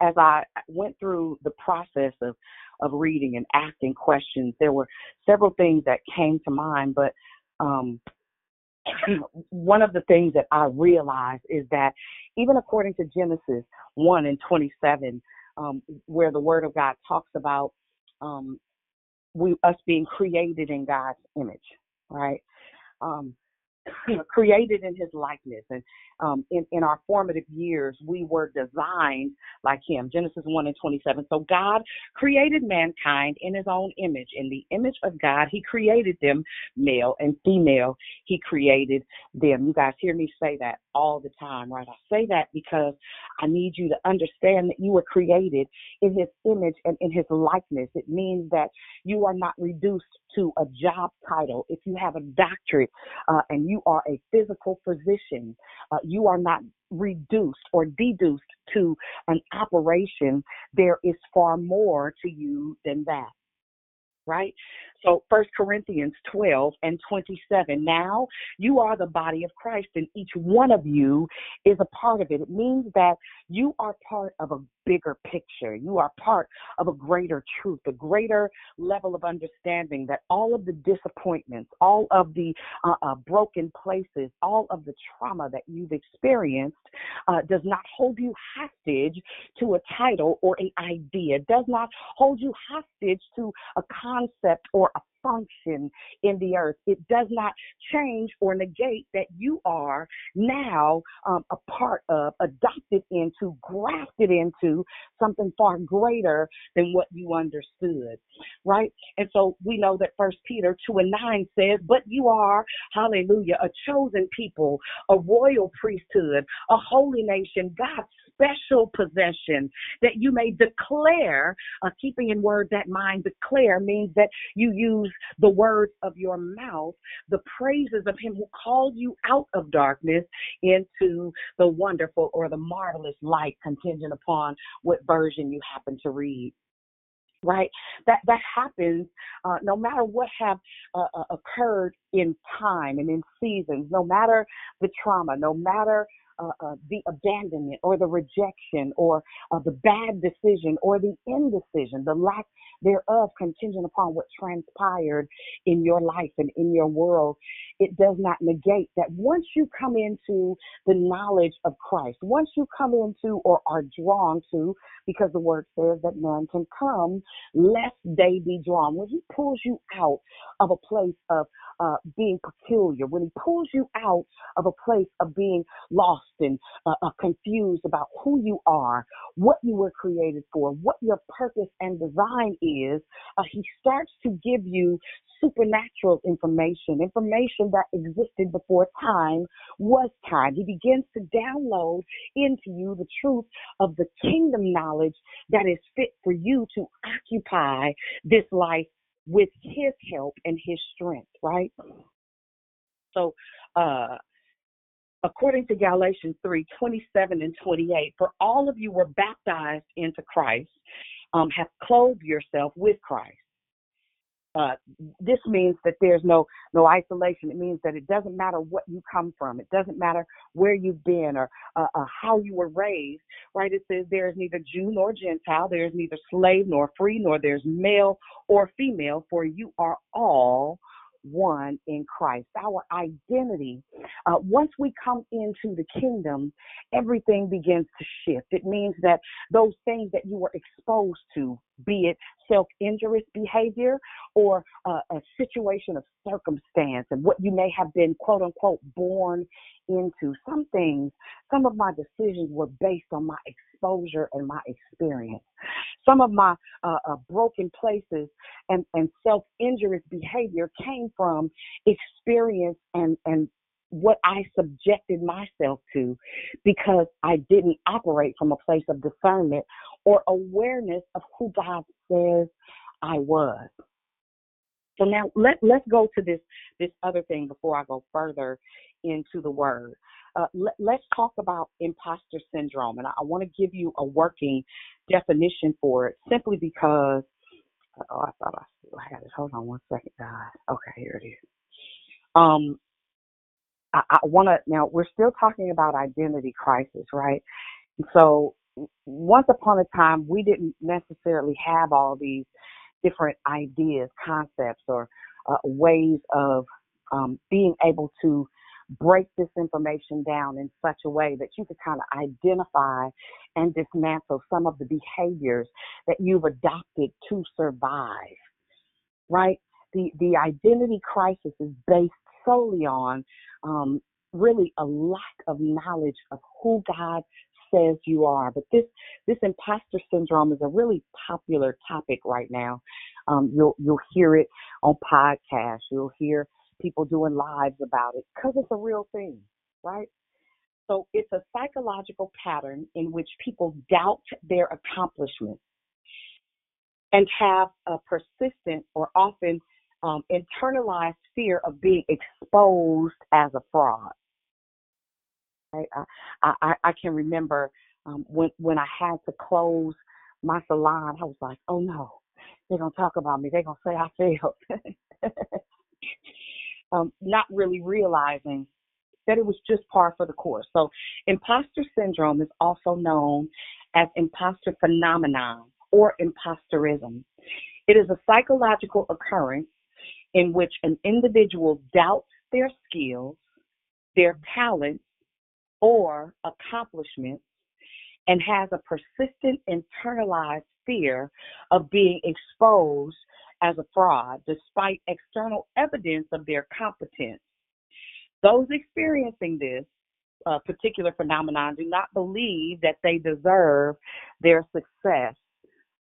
as I went through the process of of reading and asking questions, there were several things that came to mind, but um, one of the things that I realized is that even according to Genesis 1 and 27, um, where the Word of God talks about um, we us being created in God's image, right? Um, created in his likeness. And um, in, in our formative years we were designed like him. Genesis 1 and 27 so god created mankind in his own image. In the image of god he created them male and female. He created them. You guys hear me say that all the time right? I say that because i need you to understand that you were created in his image and in his likeness. It means that you are not reduced to a job title. If you have a doctorate uh, and you are a physical physician, uh, you are not reduced or deduced to an operation. There is far more to you than that right? So First Corinthians 12 and 27. Now you are the body of Christ, and each one of you is a part of it. It means that you are part of a bigger picture. You are part of a greater truth, a greater level of understanding that all of the disappointments, all of the uh, uh, broken places, all of the trauma that you've experienced uh, does not hold you hostage to a title or an idea, does not hold you hostage to a concept or function in the earth. It does not change or negate that you are now um, a part of, adopted into, grafted into something far greater than what you understood, right? And so we know that First Peter 2 and 9 says, But you are, hallelujah, a chosen people, a royal priesthood, a holy nation, God's special possession, that you may declare, uh, keeping in word that mind, declare means that you use the words of your mouth, the praises of him who called you out of darkness into the wonderful or the marvelous light, contingent upon what version you happen to read. Right? That that happens uh, no matter what have uh, uh occurred in time and in seasons no matter the trauma no matter uh, uh, the abandonment or the rejection or uh, the bad decision or the indecision, the lack thereof, contingent upon what transpired in your life and in your world, it does not negate that once you come into the knowledge of Christ, once you come into or are drawn to, because the word says that none can come lest they be drawn. When He pulls you out of a place of uh, being peculiar, when He pulls you out of a place of being lost and uh, uh, confused about who you are, what you were created for, what your purpose and design is, uh, He starts to give you supernatural information, information that existed before time was time. He begins to download into you the truth of the kingdom knowledge that is fit for you to occupy this life with his help and his strength, right? So, uh, according to Galatians 3 27 and 28, for all of you were baptized into Christ, um, have clothed yourself with Christ. Uh, this means that there's no no isolation. It means that it doesn't matter what you come from. It doesn't matter where you've been or uh, uh, how you were raised. Right? It says there is neither Jew nor Gentile. There is neither slave nor free, nor there's male or female. For you are all one in Christ. Our identity, uh, once we come into the kingdom, everything begins to shift. It means that those things that you were exposed to, be it self injurious behavior or uh, a situation of circumstance and what you may have been, quote unquote, born into, some things, some of my decisions were based on my exposure and my experience. Some of my uh, uh, broken places and, and self injurious behavior came from experience and, and what I subjected myself to because I didn't operate from a place of discernment or awareness of who God says I was. So now let let's go to this this other thing before I go further into the word. Uh, let, us talk about imposter syndrome, and I, I want to give you a working definition for it, simply because. Oh, I thought I still had it. Hold on one second, guys. Okay, here it is. Um, I, I want to now. We're still talking about identity crisis, right? So once upon a time, we didn't necessarily have all these different ideas, concepts, or uh, ways of um, being able to break this information down in such a way that you could kind of identify and dismantle some of the behaviors that you've adopted to survive, right? The, the identity crisis is based solely on um, really a lack of knowledge of who God says you are. But this this imposter syndrome is a really popular topic right now. Um, you'll you'll hear it on podcasts. You'll hear people doing lives about it because it's a real thing, right? So it's a psychological pattern in which people doubt their accomplishments and have a persistent or often um, internalized fear of being exposed as a fraud. Right? I, I, I can remember um, when when I had to close my salon, I was like, oh no, they're gonna talk about me. They're gonna say I failed. um, not really realizing that it was just par for the course. So, imposter syndrome is also known as imposter phenomenon or imposterism. It is a psychological occurrence in which an individual doubts their skills, their talents, or accomplishments and has a persistent internalized fear of being exposed as a fraud despite external evidence of their competence. Those experiencing this uh, particular phenomenon do not believe that they deserve their success.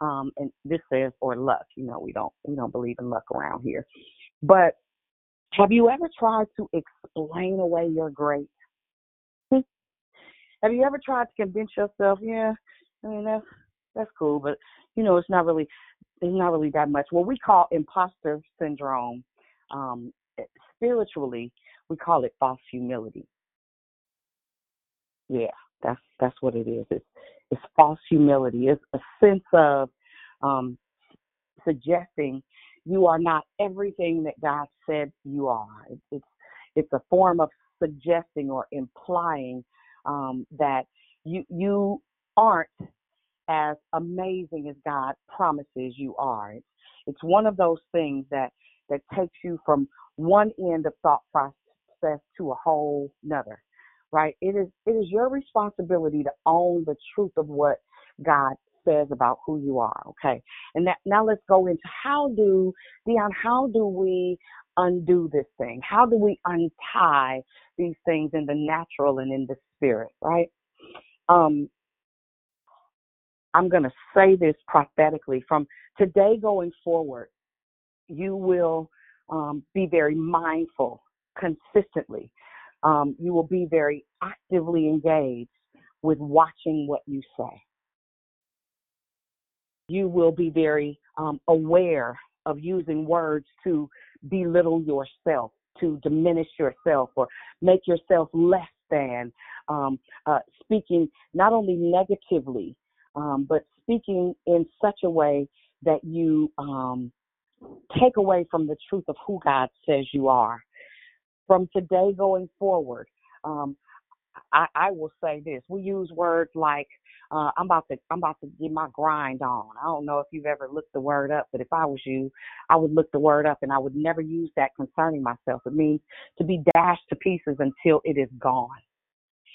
Um, and this says or luck. You know, we don't we don't believe in luck around here. But have you ever tried to explain away your great? have you ever tried to convince yourself, yeah, I mean that's that's cool, but you know, it's not really it's not really that much. What we call imposter syndrome, um, spiritually, we call it false humility. Yeah, that's that's what it is. It's it's false humility. It's a sense of um, suggesting you are not everything that God said you are. It's it's, it's a form of suggesting or implying um, that you you aren't as amazing as God promises you are. It's, it's one of those things that that takes you from one end of thought process to a whole another. Right? It is it is your responsibility to own the truth of what God says about who you are. Okay. And that, now let's go into how do Dion, how do we undo this thing? How do we untie these things in the natural and in the spirit, right? Um, I'm going to say this prophetically from today going forward, you will um, be very mindful consistently. Um, you will be very actively engaged with watching what you say. You will be very um, aware of using words to belittle yourself, to diminish yourself, or make yourself less than. Um, uh, speaking not only negatively um, but speaking in such a way that you um, take away from the truth of who God says you are. From today going forward, um, I, I will say this: we use words like uh, "I'm about to I'm about to get my grind on." I don't know if you've ever looked the word up, but if I was you, I would look the word up, and I would never use that concerning myself. It means to be dashed to pieces until it is gone.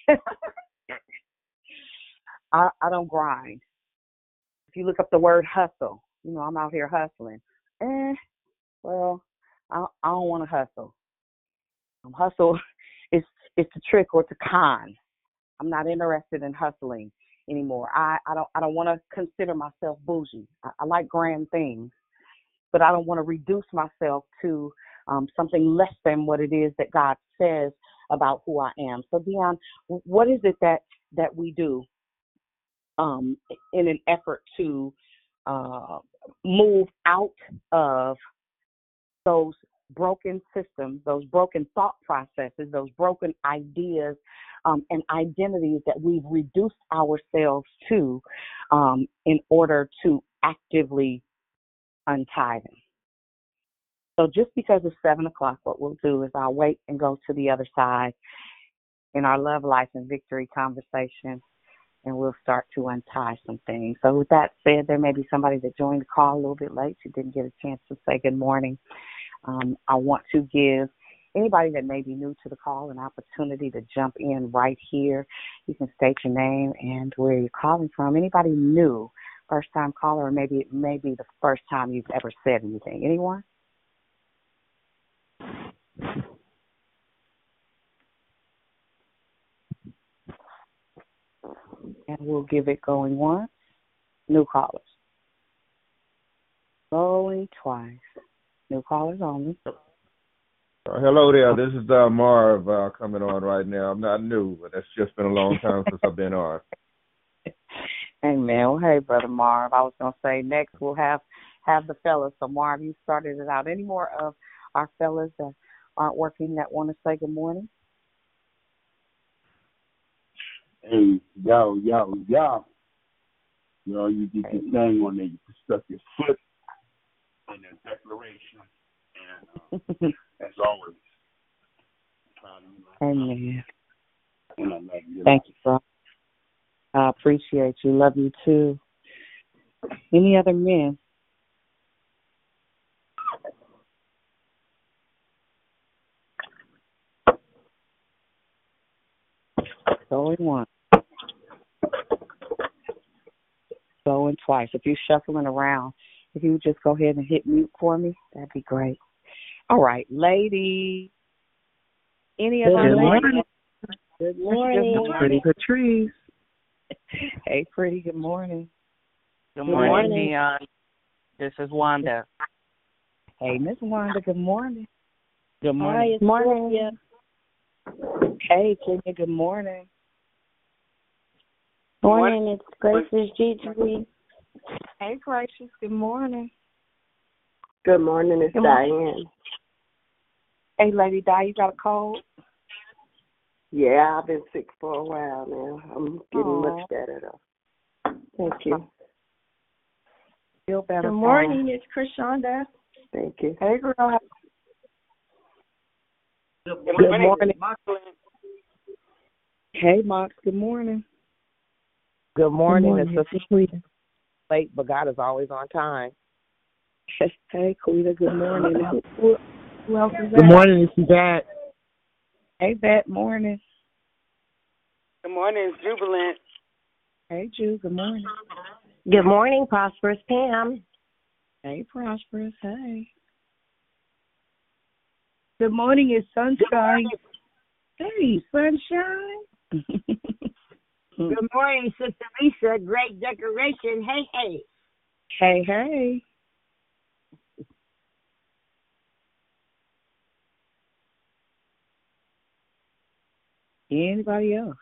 I, I don't grind. If you look up the word hustle, you know, I'm out here hustling. Eh, well, I, I don't want to hustle. Um, hustle is is to trick or to con. I'm not interested in hustling anymore. I, I don't I don't want to consider myself bougie. I, I like grand things, but I don't want to reduce myself to um, something less than what it is that God says about who I am. So Dion, what is it that that we do um, in an effort to uh, move out of those broken systems, those broken thought processes, those broken ideas um, and identities that we've reduced ourselves to um, in order to actively untie them. So just because it's seven o'clock, what we'll do is I'll wait and go to the other side in our love, life, and victory conversation and we'll start to untie some things. So, with that said, there may be somebody that joined the call a little bit late who didn't get a chance to say good morning. Um, I want to give anybody that may be new to the call an opportunity to jump in right here. You can state your name and where you're calling from. Anybody new, first time caller, or maybe it may be the first time you've ever said anything. Anyone? And we'll give it going once. New callers. Going twice. New callers only. Uh, hello there. This is uh, Marv uh, coming on right now. I'm not new, but it's just been a long time since I've been on. Amen. Well, hey, brother Marv. I was gonna say next we'll have have the fellas. So Marv, you started it out. Any more of our fellas that aren't working that want to say good morning? Hey, yo, yo, yo. You know, you did your thing on there. You stuck your foot in the declaration. And uh, as always, proud of you. Amen. And I love you. Thank you, bro. I appreciate you. Love you too. Any other men? Going once. Going twice. If you're shuffling around, if you would just go ahead and hit mute for me, that'd be great. All right, ladies. Any Good other morning. Good morning. Pretty Patrice. Hey, pretty. Good morning. Good Good morning, morning. Neon. This is Wanda. Hey, Miss Wanda. Good morning. Good morning. Hi, morning. it's Gloria. Hey, Kenya. Good morning. Morning, it's Gracious Gigi. Hey, Gracious. Good morning. Good morning, it's Good morning. Diane. Hey, Lady Di, you got a cold? Yeah, I've been sick for a while now. I'm getting Aw. much better though. Thank you. Feel better. Good morning, it's Krishanda. Thank you. Hey, girl. Good Good morning. Hey, Mox. Good morning. Good morning. morning. It's Sister Quita. Late, but God is always on time. Hey, Quita. Good morning. Who, who else is Good there? morning, it's Dad. Hey, Bat. Morning. Good morning, it's Jubilant. Hey, Ju. Good morning. Good morning, Prosperous Pam. Hey, Prosperous. Hey. Good morning, it's Sunshine. Hey, Sunshine. Mm. Good morning, Sister Lisa. Great decoration. Hey, hey. Hey, hey. Anybody else?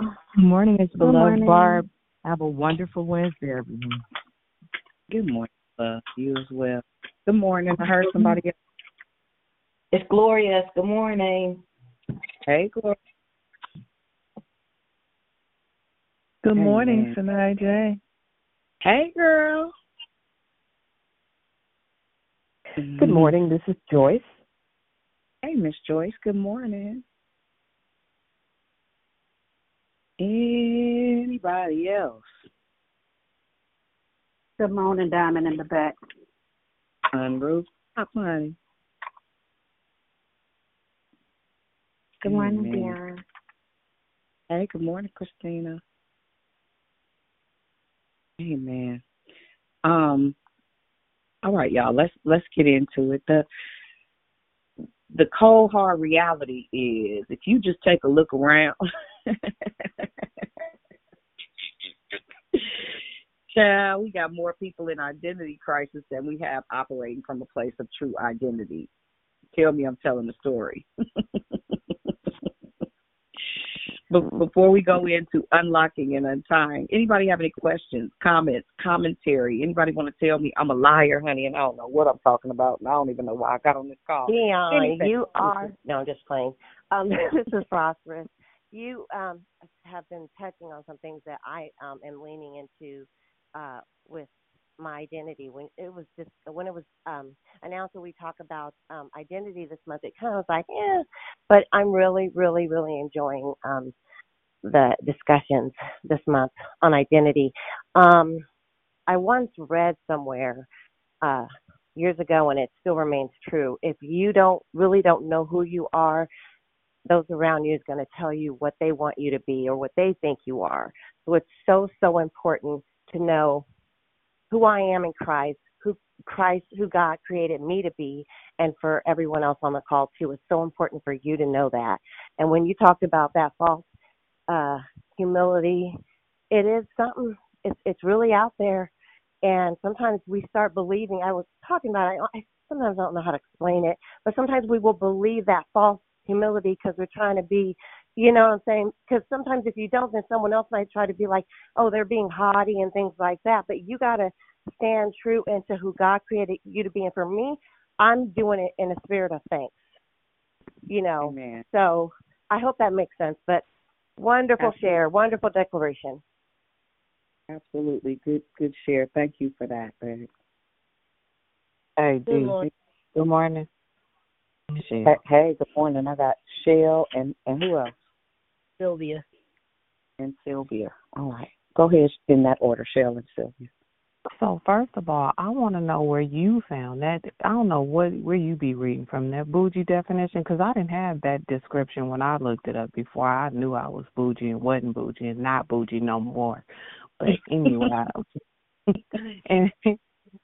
Good morning, it's Good beloved morning. Barb. Have a wonderful Wednesday, everyone. Good morning, love. You as well. Good morning. I heard somebody else. It's Glorious. Good morning. Hey, Gloria. Good morning, Amen. Sanai J. Hey, girl. Good mm-hmm. morning. This is Joyce. Hey, Miss Joyce. Good morning. Anybody else? Good morning, Diamond in the back. Unroof. Stop, honey. Good morning. Deanna. Hey, good morning, Christina. Amen. Um, all right, y'all. Let's let's get into it. The the cold hard reality is if you just take a look around Child, we got more people in identity crisis than we have operating from a place of true identity. Tell me I'm telling the story. but before we go into unlocking and untying, anybody have any questions, comments, commentary? Anybody want to tell me I'm a liar, honey, and I don't know what I'm talking about, and I don't even know why I got on this call. Dion, Anything. you are no, I'm just playing. Um, this is prosperous. You um have been touching on some things that I um am leaning into uh with my identity. When it was just when it was um announced that we talk about um identity this month, it kind of was like, yeah. But I'm really, really, really enjoying um the discussions this month on identity. Um I once read somewhere uh years ago and it still remains true. If you don't really don't know who you are, those around you is going to tell you what they want you to be or what they think you are. So it's so so important to know who I am in Christ, who Christ, who God created me to be, and for everyone else on the call too. It's so important for you to know that. And when you talked about that false uh, humility, it is something. It's it's really out there, and sometimes we start believing. I was talking about. I, I sometimes I don't know how to explain it, but sometimes we will believe that false humility because we're trying to be you know what I'm saying? Because sometimes if you don't, then someone else might try to be like, oh, they're being haughty and things like that. But you got to stand true into who God created you to be. And for me, I'm doing it in a spirit of thanks. You know, Amen. so I hope that makes sense. But wonderful Absolutely. share, wonderful declaration. Absolutely. Good good share. Thank you for that, babe. Hey, Good Dee. morning. Good morning. Hey, hey, good morning. I got Shell and and who else? Sylvia. And Sylvia. All right. Go ahead in that order, Shell and Sylvia. So first of all, I want to know where you found that. I don't know what where you be reading from that bougie definition because I didn't have that description when I looked it up before. I knew I was bougie and wasn't bougie and not bougie no more. But anyway, and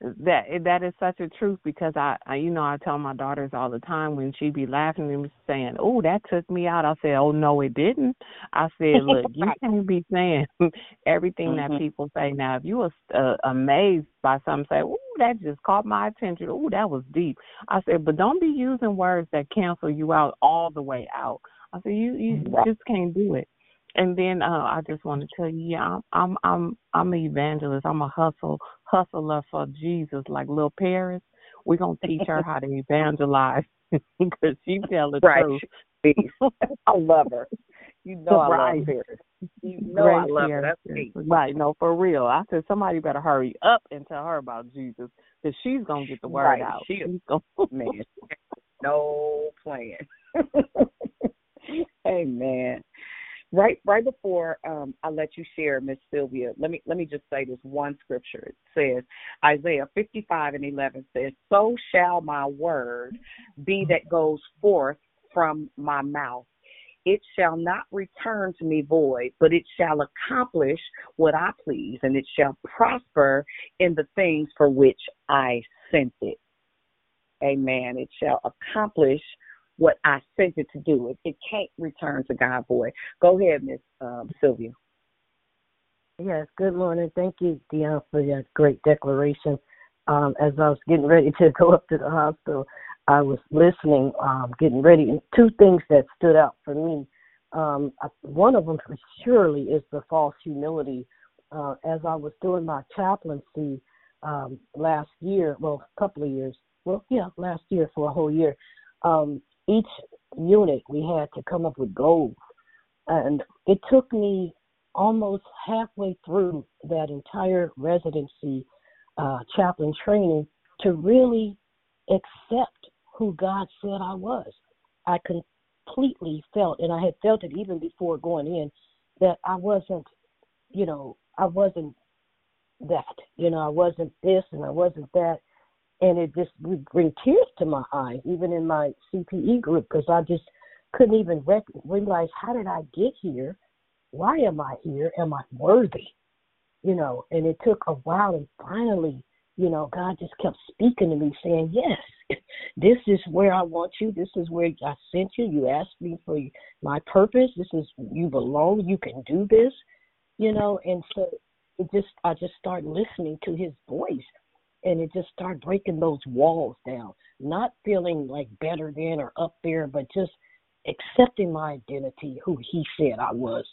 that that is such a truth because I, I you know I tell my daughters all the time when she be laughing and saying, "Oh, that took me out." I say, "Oh no, it didn't." I said, "Look, you can't be saying everything Mhm. that people say now. If you was uh, amazed by something, say, "Oh, that just caught my attention. Oh, that was deep." I said, "But don't be using words that cancel you out all the way out." I said, "You you just can't do it." And then uh, I just want to tell you, yeah, I'm I'm I'm I'm an evangelist. I'm a hustle hustler for Jesus, like Lil Paris. We're gonna teach her how to evangelize because she tell the Right. truth. I love her. You know I Right. love Paris. You know I Great love her. That's me. Right, no, for real. I said somebody better hurry up and tell her about Jesus because she's gonna get the word Right. out. She She's gonna man. No plan. Amen. Right right before um I let you share, Miss Sylvia, let me let me just say this one scripture. It says Isaiah fifty five and eleven says, So shall my word be that goes forth from my mouth. It shall not return to me void, but it shall accomplish what I please, and it shall prosper in the things for which I sent it. Amen. It shall accomplish what I sent it to do. It, it can't return to God void. Go ahead, Miss um, Sylvia. Yes, good morning. Thank you, Dion, for that great declaration. Um, as I was getting ready to go up to the hospital, I was listening, um, getting ready, and two things that stood out for me. Um, one of them surely is the false humility. Uh, as I was doing my chaplaincy um, last year, well, a couple of years, well, yeah, last year for a whole year, um, each unit we had to come up with goals. And it took me almost halfway through that entire residency uh, chaplain training to really accept who God said I was. I completely felt, and I had felt it even before going in, that I wasn't, you know, I wasn't that. You know, I wasn't this and I wasn't that. And it just would bring tears to my eyes, even in my CPE group, because I just couldn't even rec- realize how did I get here? Why am I here? Am I worthy? You know, and it took a while, and finally, you know, God just kept speaking to me, saying, "Yes, this is where I want you. This is where I sent you. You asked me for my purpose. This is you belong. You can do this." You know, and so it just I just started listening to His voice, and it just started breaking those walls down. Not feeling like better than or up there, but just accepting my identity, who He said I was.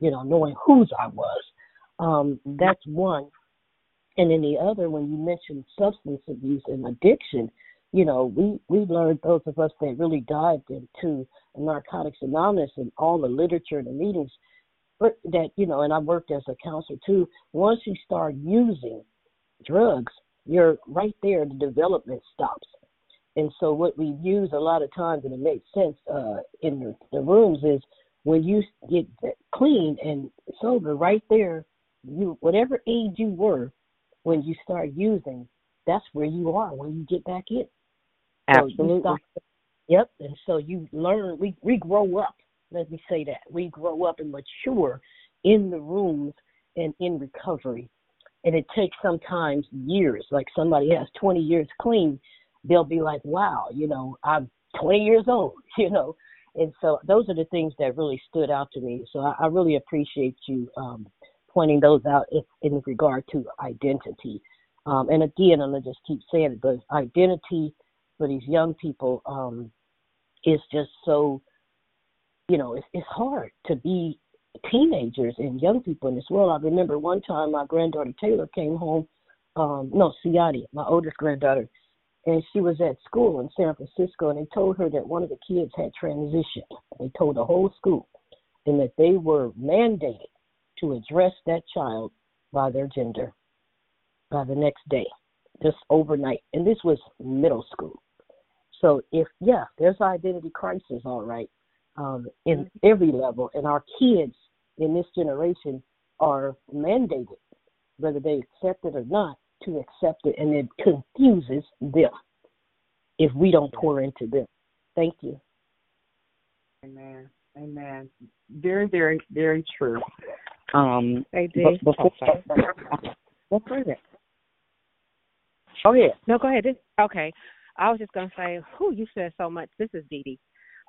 You know, knowing whose I was. Um, that's one. And then the other, when you mentioned substance abuse and addiction, you know, we we learned those of us that really dived into Narcotics Anonymous and all the literature and the meetings, but that you know, and I worked as a counselor too. Once you start using, drugs, you're right there. The development stops. And so what we use a lot of times, and it makes sense uh, in the, the rooms, is when you get clean and sober, right there, you whatever age you were when you start using, that's where you are when you get back in. Absolutely. stop- yep. And so you learn. We we grow up. Let me say that we grow up and mature in the rooms and in recovery. And it takes sometimes years. Like somebody has 20 years clean, they'll be like, "Wow, you know, I'm 20 years old," you know. And so those are the things that really stood out to me. So I, I really appreciate you um, pointing those out in, in regard to identity. Um, and again, I'm gonna just keep saying it, but identity for these young people um, is just so, you know, it's, it's hard to be teenagers and young people in this world. I remember one time my granddaughter Taylor came home, um, no, Siati, my oldest granddaughter, and she was at school in San Francisco, and they told her that one of the kids had transitioned. They told the whole school, and that they were mandated to address that child by their gender by the next day, just overnight. And this was middle school. So if yeah, there's identity crisis, all right, um, in every level, and our kids in this generation are mandated, whether they accept it or not, to accept it, and it confuses them if we don't pour into them. Thank you. Amen. Amen. Very, very, very true. Um, Hey, but Dee. before, Oh, sorry. Go ahead. Go. No, go ahead. This, okay. I was just going to say, who you said so much. This is Dee Dee.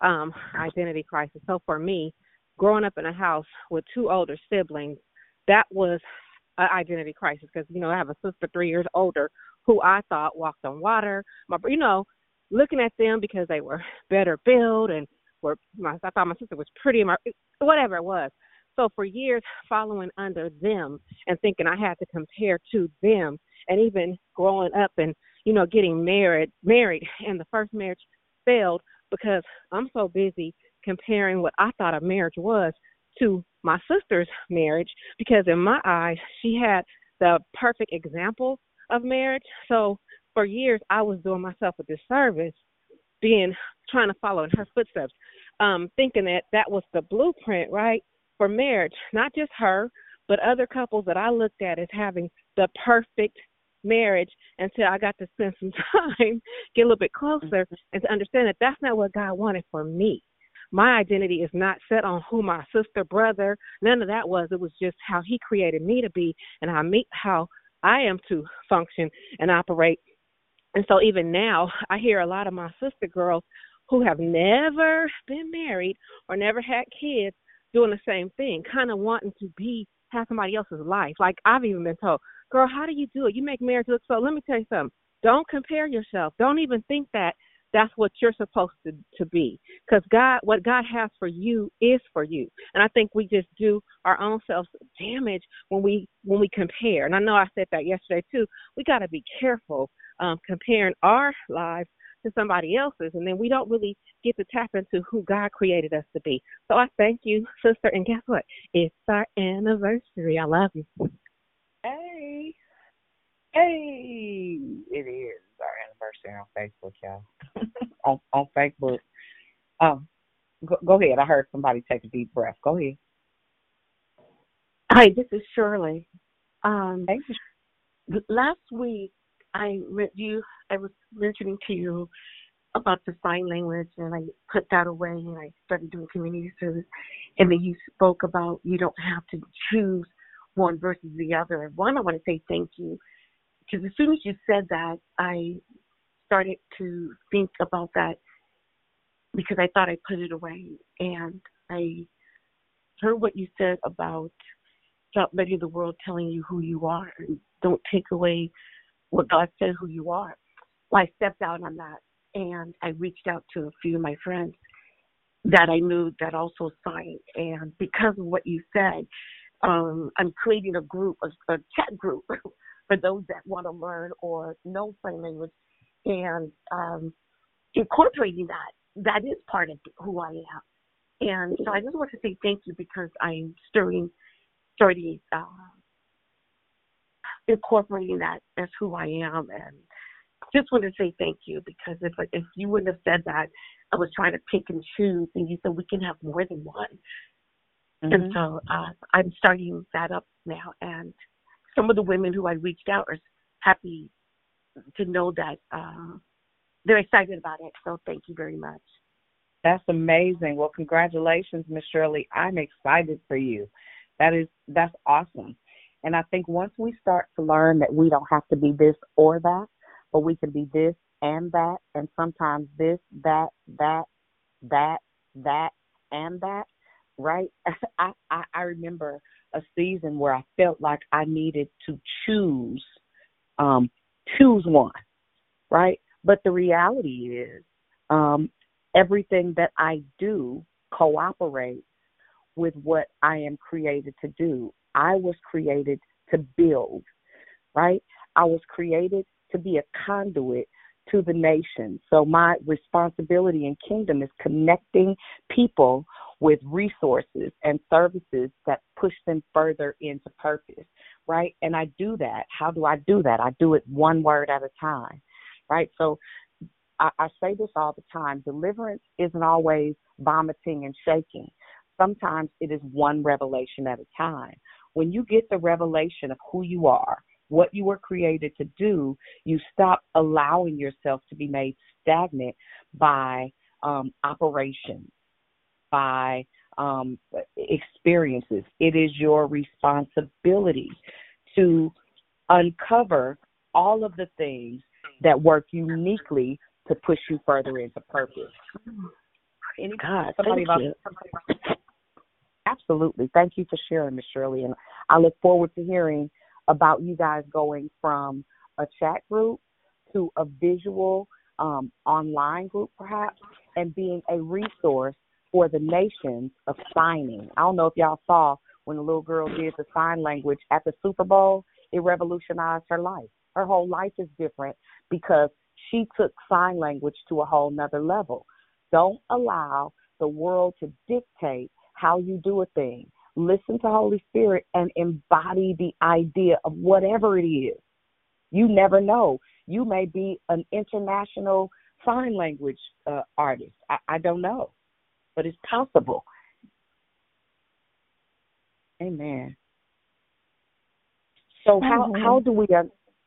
Um, identity crisis. So for me, growing up in a house with two older siblings, that was an identity crisis because, you know, I have a sister three years older who I thought walked on water. My, you know, looking at them because they were better built and were, my, I thought my sister was pretty, my, whatever it was. So for years, following under them and thinking I had to compare to them, and even growing up and you know getting married, married, and the first marriage failed because I'm so busy comparing what I thought a marriage was to my sister's marriage because in my eyes she had the perfect example of marriage. So for years I was doing myself a disservice being trying to follow in her footsteps, um, thinking that that was the blueprint, right, for marriage. Not just her, but other couples that I looked at as having the perfect marriage until I got to spend some time, get a little bit closer, and to understand that that's not what God wanted for me. My identity is not set on who my sister, brother, none of that was. It was just how He created me to be and how me how I am to function and operate and so even now, I hear a lot of my sister girls who have never been married or never had kids doing the same thing, kind of wanting to be have somebody else's life. Like I've even been told, "Girl, how do you do it? You make marriage look so." Let me tell you something. Don't compare yourself. Don't even think that that's what you're supposed to to be. Because god what god has for you is for you. And i think we just do our own selves damage when we when we compare. And i know i said that yesterday too. We got to be careful um comparing our lives to somebody else's and then we don't really get to tap into who god created us to be. So i thank you sister and guess what? It's our anniversary. I love you. Hey. Hey. It is our anniversary on Facebook, y'all. on on Facebook. Um go, go ahead. I heard somebody take a deep breath. Go ahead. Hi, this is Shirley. Um, Hey. last week, I you I was mentioning to you about the sign language, and I put that away, and I started doing community service. And then you spoke about you don't have to choose one versus the other. And one, I want to say thank you because as soon as you said that, I started to think about that because I thought I put it away, and I heard what you said about stop letting the world telling you who you are and don't take away what God said who you are. Well, I stepped out on that and I reached out to a few of my friends that I knew that also signed. And because of what you said, um, I'm creating a group, a, a chat group for those that want to learn or know sign language and um, incorporating that. That is part of who I am. And so I just want to say thank you because I'm stirring, starting uh, incorporating that as who I am. And just want to say thank you because if if you wouldn't have said that, I was trying to pick and choose, and you said we can have more than one. Mm-hmm. And so uh, I'm starting that up now. And some of the women who I reached out are happy to know that uh, they're excited about it. So thank you very much. That's amazing. Well, congratulations, Miss Shirley. I'm excited for you. That is that's awesome. And I think once we start to learn that we don't have to be this or that, but we can be this and that, and sometimes this, that, that, that, that, and that, right? I, I, I remember a season where I felt like I needed to choose, um, choose one, right? But the reality is, um, everything that I do cooperates with what I am created to do. I was created to build, right? I was created to be a conduit to the nation. So my responsibility in kingdom is connecting people with resources and services that push them further into purpose, right? And I do that. How do I do that? I do it one word at a time, right? So I, I say this all the time deliverance isn't always vomiting and shaking. Sometimes it is one revelation at a time. When you get the revelation of who you are, what you were created to do, you stop allowing yourself to be made stagnant by um, operations, by um, experiences. It is your responsibility to uncover all of the things that work uniquely to push you further into purpose. God, somebody thank you. Absolutely. Thank you for sharing, Miss Shirley. And I look forward to hearing about you guys going from a chat group to a visual um, online group, perhaps, and being a resource for the nations of signing. I don't know if y'all saw when the little girl did the sign language at the Super Bowl, it revolutionized her life. Her whole life is different because she took sign language to a whole nother level. Don't allow the world to dictate how you do a thing listen to Holy Spirit and embody the idea of whatever it is. You never know. You may be an international sign language uh, artist. I, I don't know, but it's possible. Amen. So how how do we? Uh,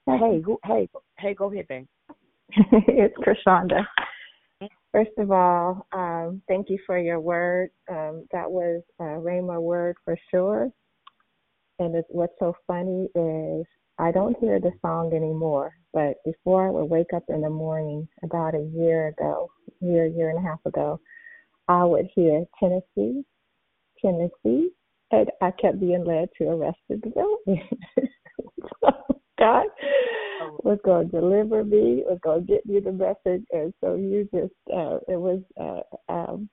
hey, who, hey, hey, go ahead, babe. it's Krishanda. First of all, um, thank you for your word. Um, that was a Rhema word for sure. And what's so funny is I don't hear the song anymore, but before I would wake up in the morning, about a year ago, year, year and a half ago, I would hear Tennessee, Tennessee, and I kept being led to Arrested Development. so God was going to deliver me, was going to get me the message, and so you just, uh, it was, uh, um,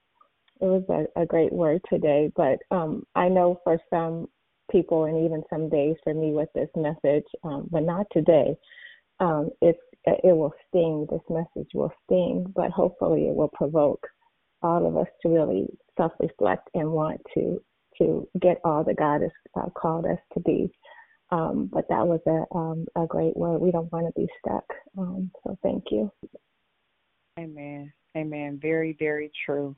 it was a, a great word today. But um, I know for some people, and even some days for me with this message, um, but not today. Um, it's it will sting. This message will sting, but hopefully it will provoke all of us to really self-reflect and want to to get all that God has uh, called us to be. Um, but that was a um, a great word. We don't want to be stuck. Um, so thank you. Amen. Amen. Very, very true.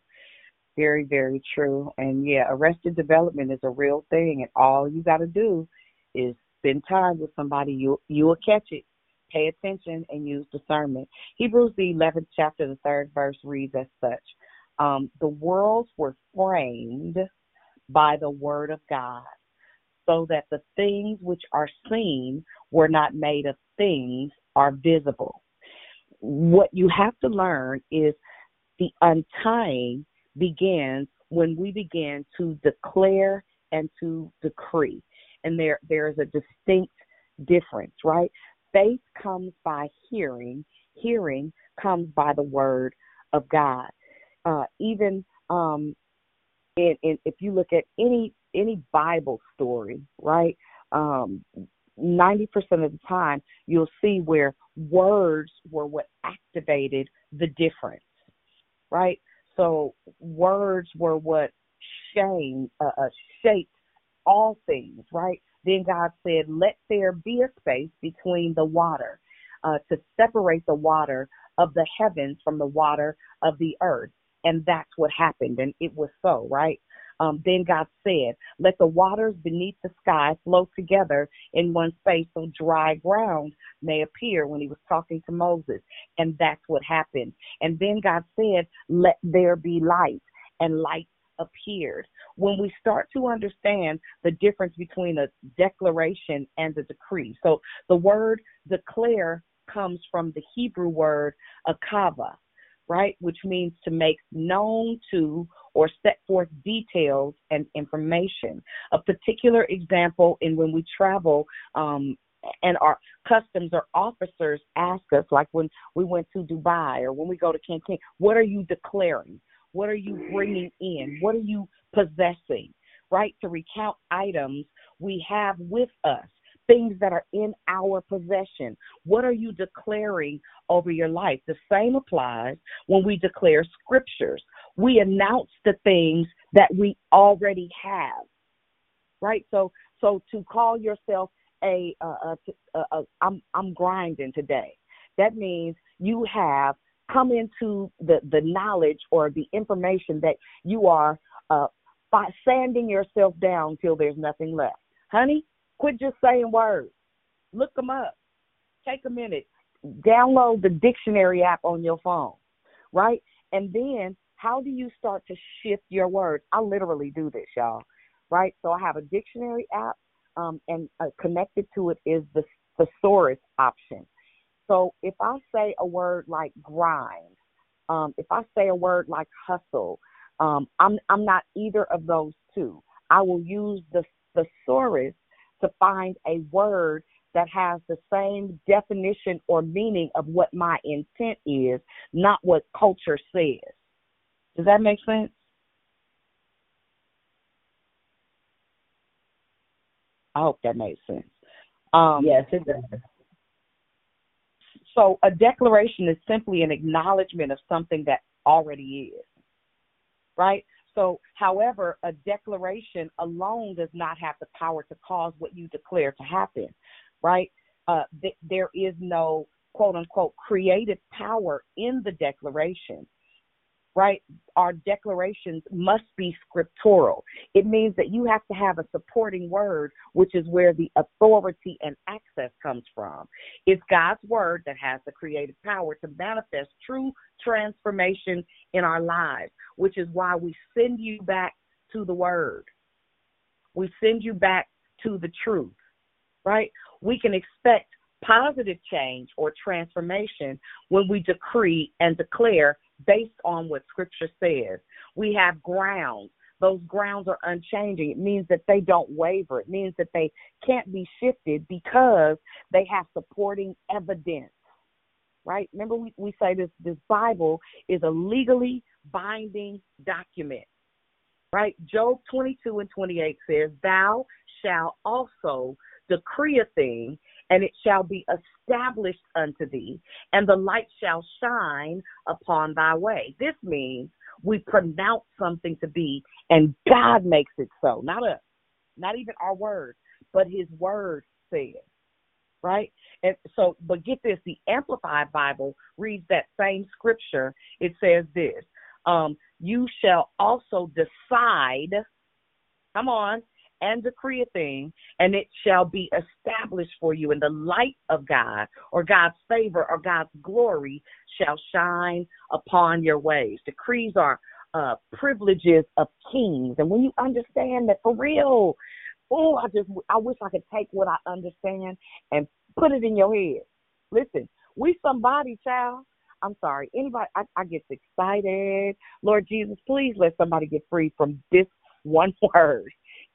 Very, very true. And yeah, arrested development is a real thing, and all you got to do is spend time with somebody. You you will catch it. Pay attention and use discernment. Hebrews the eleventh chapter, the third verse reads as such: um, The worlds were framed by the word of God, so that the things which are seen were not made of things are visible. What you have to learn is the untying begins when we begin to declare and to decree. And there there is a distinct difference, right? Faith comes by hearing, hearing comes by the word of God. Uh, even um, in, in, if you look at any any Bible story, right? Um, 90% of the time, you'll see where words were what activated the difference, right? So words were what shame, uh, uh, shaped all things, right? Then God said, Let there be a space between the water uh, to separate the water of the heavens from the water of the earth. And that's what happened. And it was so, right? Um, then God said, Let the waters beneath the sky flow together in one space so dry ground may appear when he was talking to Moses. And that's what happened. And then God said, Let there be light. And light appeared. When we start to understand the difference between a declaration and a decree. So the word declare comes from the Hebrew word akava, right? Which means to make known to or set forth details and information. A particular example in when we travel um, and our customs or officers ask us, like when we went to Dubai or when we go to Cancun, what are you declaring? What are you bringing in? What are you possessing? Right? To recount items we have with us, things that are in our possession. What are you declaring over your life? The same applies when we declare scriptures. We announce the things that we already have. Right? So so to call yourself a, a, a, a, I'm I'm grinding today. That means you have come into the, the knowledge or the information that you are uh, by sanding yourself down till there's nothing left. Honey, quit just saying words. Look them up. Take a minute. Download the dictionary app on your phone, right? And then how do you start to shift your words? I literally do this, y'all, right? So I have a dictionary app, um, and uh, connected to it is the thesaurus option. So if I say a word like grind, um, if I say a word like hustle, um, I'm I'm not either of those two. I will use the thesaurus to find a word that has the same definition or meaning of what my intent is, not what culture says. Does that make sense? I hope that makes sense. Um, yes, it does. So a declaration is simply an acknowledgement of something that already is, right? So, however, a declaration alone does not have the power to cause what you declare to happen, right? Uh, th- there is no quote unquote creative power in the declaration right? Our declarations must be scriptural. It means that you have to have a supporting word, which is where the authority and access comes from. It's God's word that has the creative power to manifest true transformation in our lives, which is why we send you back to the word. We send you back to the truth, right? We can expect positive change or transformation when we decree and declare based on what scripture says. We have grounds. Those grounds are unchanging. It means that they don't waver. It means that they can't be shifted because they have supporting evidence. Right? Remember we, we say this this Bible is a legally binding document. Right? Job 22 and 28 says, Thou shalt also decree a thing, and it shall be established unto thee, and the light shall shine upon thy way. This means we pronounce something to be, and God makes it so, not us, not even our word, but His word says. Right? And so, but get this the Amplified Bible reads that same scripture. It says this um, You shall also decide, come on, and decree a thing, and it shall be established for you, and the light of God, or God's favor, or God's glory shall shine upon your ways. Decrees are uh, privileges of kings, and when you understand that for real, oh, I just I wish I could take what I understand and put it in your head. Listen, we somebody, child. I'm sorry. Anybody, I, I get excited. Lord Jesus, please let somebody get free from this one word.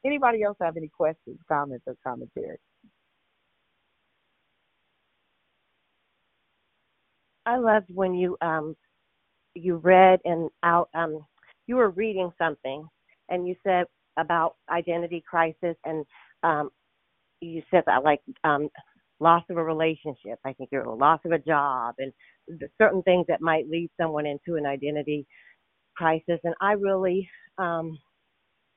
Anybody else have any questions, comments, or commentary? I loved when you um you read and out um you were reading something and you said about identity crisis and um you said that like um loss of a relationship i think you're loss of a job and certain things that might lead someone into an identity crisis and i really um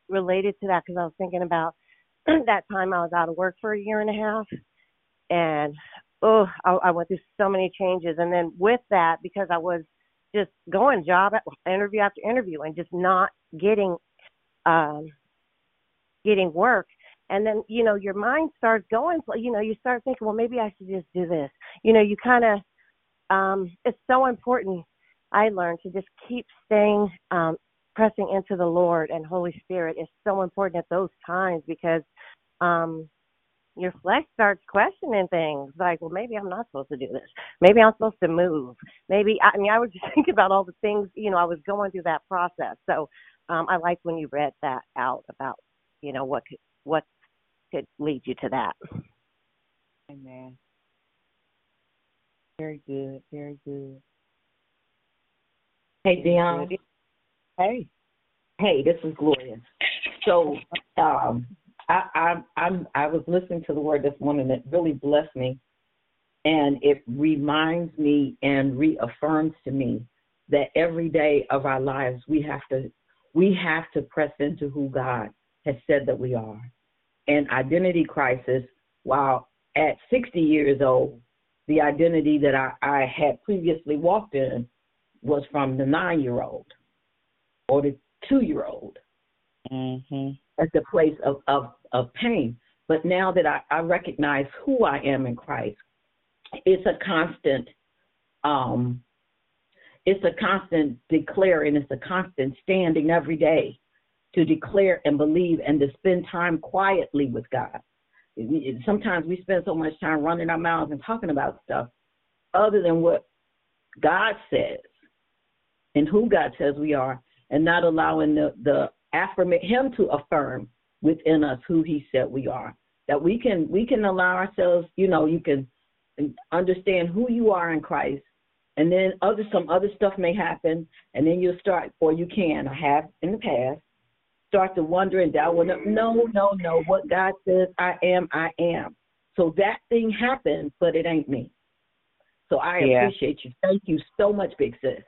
related to that because I was thinking about that time I was out of work for a year and a half, and oh, I, I went through so many changes. And then with that, because I was just going job interview after interview and just not getting um getting work and then you know your mind starts going you know you start thinking well maybe i should just do this you know you kind of um it's so important i learned to just keep staying um pressing into the lord and holy spirit is so important at those times because um your flesh starts questioning things like, well, maybe I'm not supposed to do this. Maybe I'm supposed to move. Maybe I mean I was just thinking about all the things you know I was going through that process. So um, I like when you read that out about you know what could, what could lead you to that. Amen. Very good. Very good. Hey, Dion. Hey. Hey, this is Gloria. So, um, I, I I'm I was listening to the word this morning that really blessed me, and it reminds me and reaffirms to me that every day of our lives we have to we have to press into who God has said that we are. And identity crisis, while at 60 years old, the identity that I, I had previously walked in was from the nine year old or the two year old. Mm-hmm. At the place of, of of pain. But now that I, I recognize who I am in Christ, it's a constant um it's a constant declaring, it's a constant standing every day to declare and believe and to spend time quietly with God. Sometimes we spend so much time running our mouths and talking about stuff other than what God says and who God says we are, and not allowing the the affirm Him to affirm within us who he said we are. That we can we can allow ourselves you know you can understand who you are in christ and then other some other stuff may happen and then you'll start or you can i have in the past start to wonder and doubt well, no no no what god says i am i am. So that thing happened but it ain't me. So i Yeah. appreciate you. Thank you so much big sis.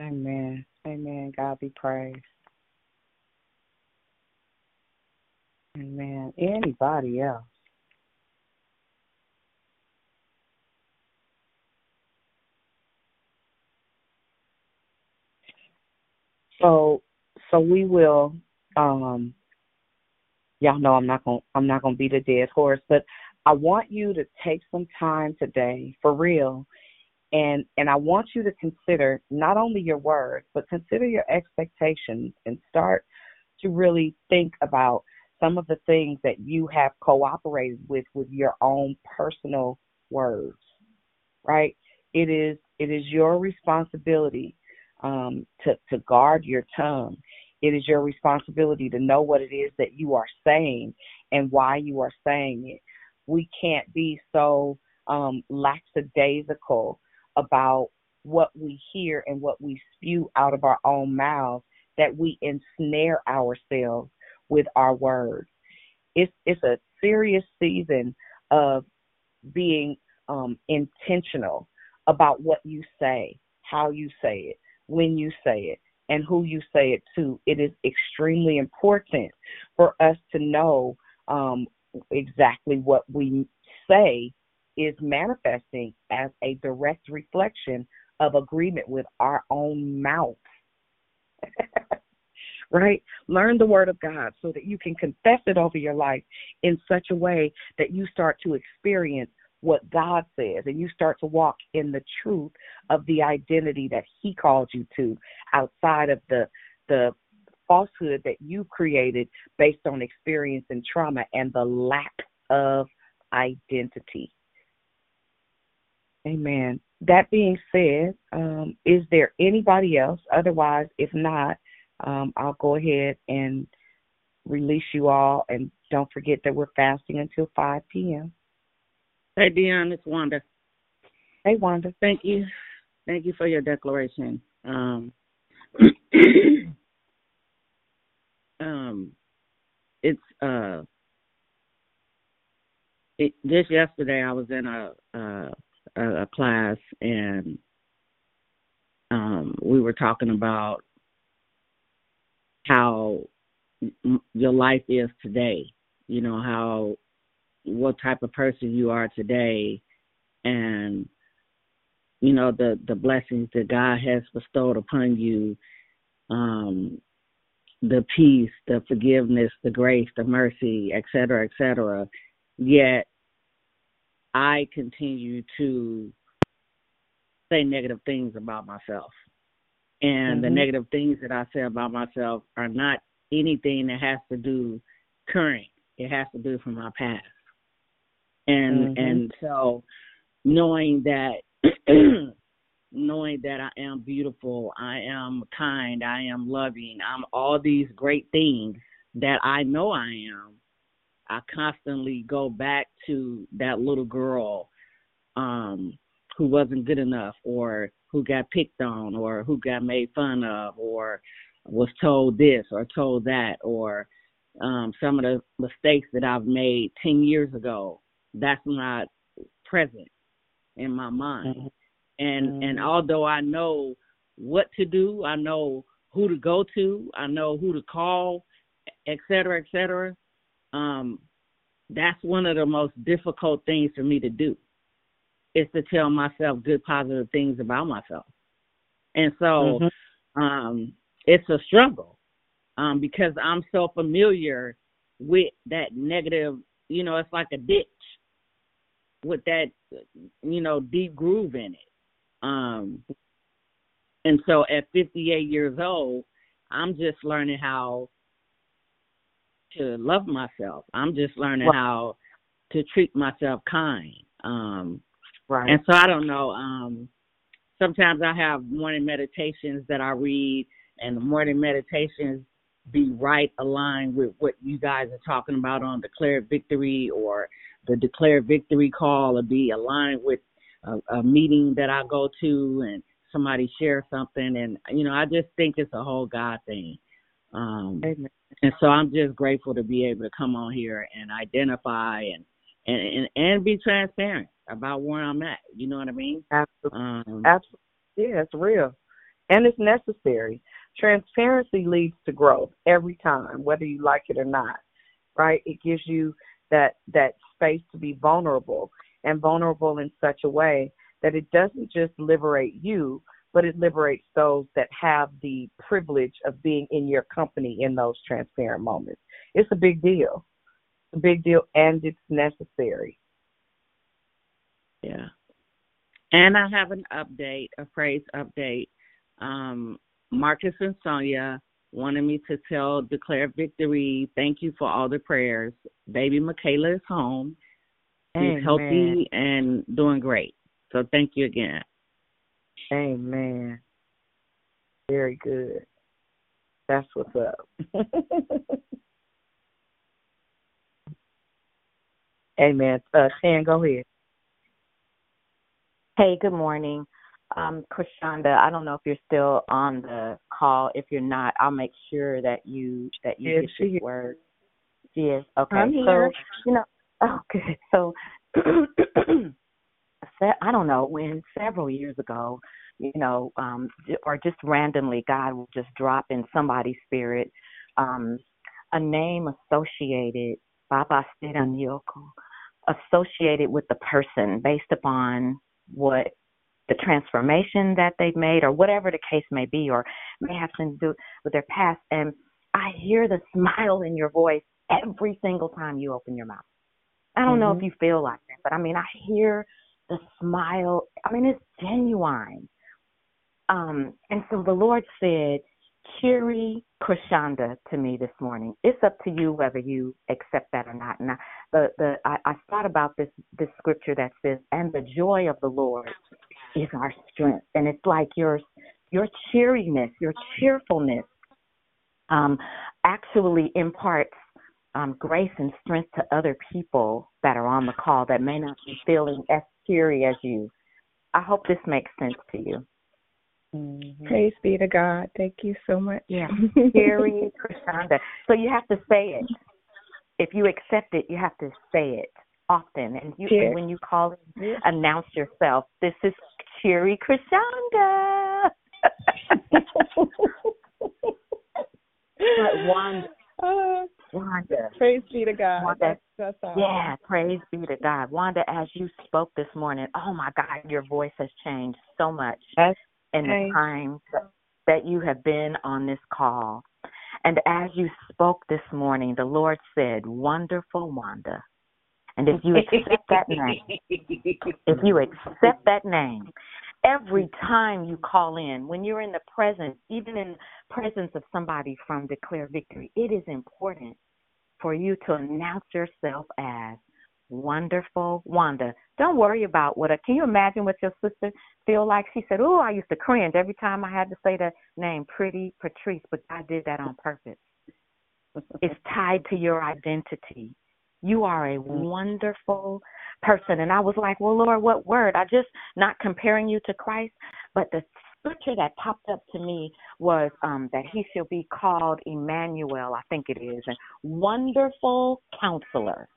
Amen. Amen. God be praised. Amen. Anybody else? So so we will um y'all know I'm not gonna I'm not gonna beat a dead horse, but I want you to take some time today for real and and I want you to consider not only your words, but consider your expectations and start to really think about some of the things that you have cooperated with with your own personal words. Right? It is it is your responsibility um, to to guard your tongue. It is your responsibility to know what it is that you are saying and why you are saying it. We can't be so um, lackadaisical about what we hear and what we spew out of our own mouths that we ensnare ourselves with our words. It's it's a serious season of being um, intentional about what you say, how you say it, when you say it, and who you say it to. It is extremely important for us to know um, exactly what we say is manifesting as a direct reflection of agreement with our own mouth. right? Learn the word of God so that you can confess it over your life in such a way that you start to experience what God says and you start to walk in the truth of the identity that he called you to outside of the the falsehood that you created based on experience and trauma and the lack of identity. Amen. That being said, um, is there anybody else? Otherwise, if not, um, I'll go ahead and release you all. And don't forget that we're fasting until 5 p.m. Hey, Dion, it's Wanda. Hey, Wanda. Thank you. Thank you for your declaration. Um, um, it's uh, it, just yesterday I was in a a, a a class and um, we were talking about how your life is today you know how what type of person you are today and you know the the blessings that God has bestowed upon you um the peace the forgiveness the grace the mercy et cetera et cetera. Yet I continue to say negative things about myself and mm-hmm. the negative things that I say about myself are not anything that has to do current it has to do from my past and mm-hmm. and so knowing that knowing that I am beautiful, I am kind, I am loving, I'm all these great things that I know I am. I constantly go back to that little girl um who wasn't good enough or who got picked on or who got made fun of or was told this or told that or um some of the mistakes that I've made 10 years ago that's not present in my mind. Mm-hmm. And mm-hmm. and although I know what to do, I know who to go to, I know who to call, et cetera, et cetera. Um, that's one of the most difficult things for me to do is to tell myself good positive things about myself. And so mm-hmm. um it's a struggle. Um, because I'm so familiar with that negative, you know, it's like a ditch with that you know deep groove in it um and so at 58 years old i'm just learning how to love myself i'm just learning how to treat myself kind um right and so i don't know um sometimes i have morning meditations that i read and the morning meditations be right aligned with what you guys are talking about on declare victory or the declare victory call or be aligned with a, a meeting that I go to and somebody share something and you know I just think it's a whole God thing. Um Amen. And so I'm just grateful to be able to come on here and identify and and and, and be transparent about where I'm at. You know what I mean? Absolutely. Um, Absolutely. Yeah, it's real. And it's necessary. Transparency leads to growth every time, whether you like it or not. Right? It gives you that that space to be vulnerable and vulnerable in such a way that it doesn't just liberate you, but it liberates those that have the privilege of being in your company in those transparent moments. It's a big deal. It's a big deal and it's necessary. Yeah. And I have an update, a phrase update. Um, Marcus and Sonia wanted me to tell Declare Victory, thank you for all the prayers. Baby Michaela is home. She's Amen. healthy and doing great. So thank you again. Amen. Very good. That's what's up. Amen. Uh, Shan, go ahead. Hey, good morning. Um, Krishanda, I don't know if you're still on the call. If you're not, I'll make sure that you that you yes, get this word. Yes. Okay. I'm here. So you know, oh, good. So I don't know when several years ago, you know, um, or just randomly, God will just drop in somebody's spirit um, a name associated, Baba Nyoko, associated with the person based upon what the transformation that they've made or whatever the case may be or may have something to do with their past and I hear the smile in your voice every single time you open your mouth. I don't mm-hmm. know if mm-hmm. you feel like that, but I mean I hear the smile. I mean it's genuine. Um and so the Lord said, Cheery Krishanda to me this morning. It's up to you whether you accept that or not. And I, the the I, I thought about this this scripture that says, "And the joy of the Lord is our strength. And it's like your your cheeriness, your cheerfulness um, actually imparts um, grace and strength to other people that are on the call that may not be feeling as cheery as you. I hope this makes sense to you. Mm-hmm. Praise be to God. Thank you so much. Yeah. Cheery Krishanda. So you have to say it. If you accept it, you have to say it often. And you and when you call it, announce yourself. This is Cheery Krishanda. but Wanda, Wanda. Praise be to God. Wanda. That's, that's awesome. Yeah, praise be to God. Wanda, as you spoke this morning, oh my God, your voice has changed so much Yes. in the time that, that you have been on this call. And as you spoke this morning, the Lord said, Wonderful Wanda. And if you accept that name, if you accept that name, every time you call in, when you're in the presence, even in presence of somebody from Declare Victory, it is important for you to announce yourself as wonderful Wanda. Don't worry about what a can you imagine what your sister feel like? She said, Oh, I used to cringe every time I had to say the name pretty Patrice, but I did that on purpose. It's tied to your identity. You are a mm-hmm. wonderful person. And I was like, Well, Lord, what word? I just not comparing you to Christ, but the scripture that popped up to me was um that he shall be called Emmanuel, I think it is, and wonderful counselor.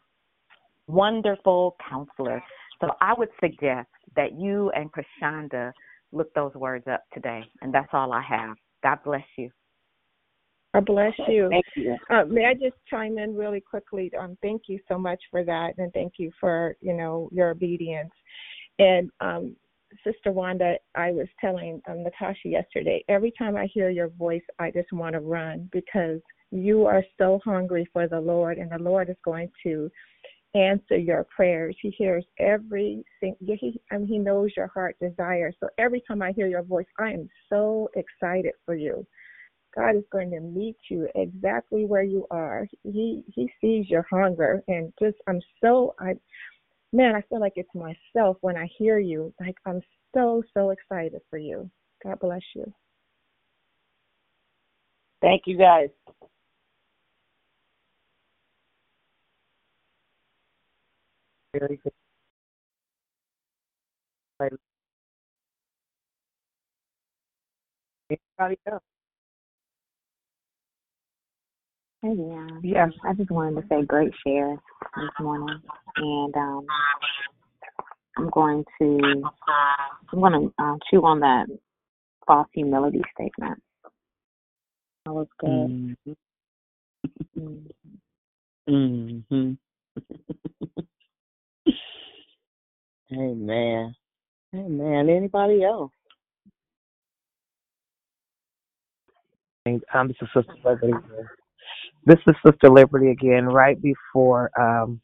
Wonderful counselor. So I would suggest that you and Krishanda look those words up today. And that's all I have. God bless you. God bless you. Thank you. Uh, may I just chime in really quickly? Um, thank you so much for that, and thank you for you know your obedience. And um, Sister Wanda, I was telling um, Natasha yesterday. Every time I hear your voice, I just want to run because you are so hungry for the Lord, and the Lord is going to answer your prayers. He hears every. He, I mean, he knows your heart desire. So every time I hear your voice, I am so excited for you. God is going to meet you exactly where you are. He He sees your hunger, and just I'm so I, man, I feel like it's myself when I hear you. Like I'm so so excited for you. God bless you. Thank you, guys. Very good. Right. Anybody else? Hey, yeah. Yes. I just wanted to say great share this morning, and um, I'm going to I'm going to uh, chew on that false humility statement. That was good. Mm. Mhm. Amen. Amen. Anybody else? Um, this is Sister Liberty. again. This is Sister Liberty again. Right before um,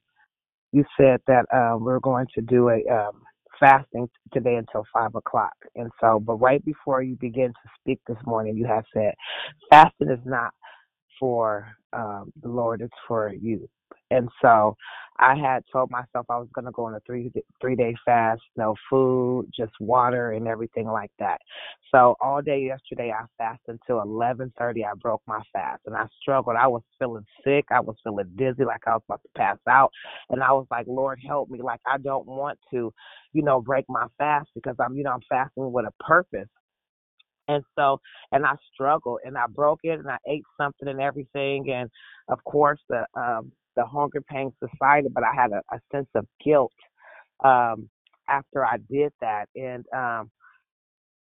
you said that um, we're going to do a um, fasting today until five o'clock, and so, but right before you begin to speak this morning, you have said fasting is not for um, the Lord; it's for you. And so, I had told myself I was going to go on a three three day fast, no food, just water and everything like that. So all day yesterday I fasted until eleven thirty. I broke my fast and I struggled. I was feeling sick. I was feeling dizzy, like I was about to pass out. And I was like, Lord, help me. Like I don't want to, you know, break my fast because I'm, you know, I'm fasting with a purpose. And so, and I struggled and I broke it and I ate something and everything. And of course, the um, the hunger pain subsided, but I had a, a sense of guilt um, after I did that. And um,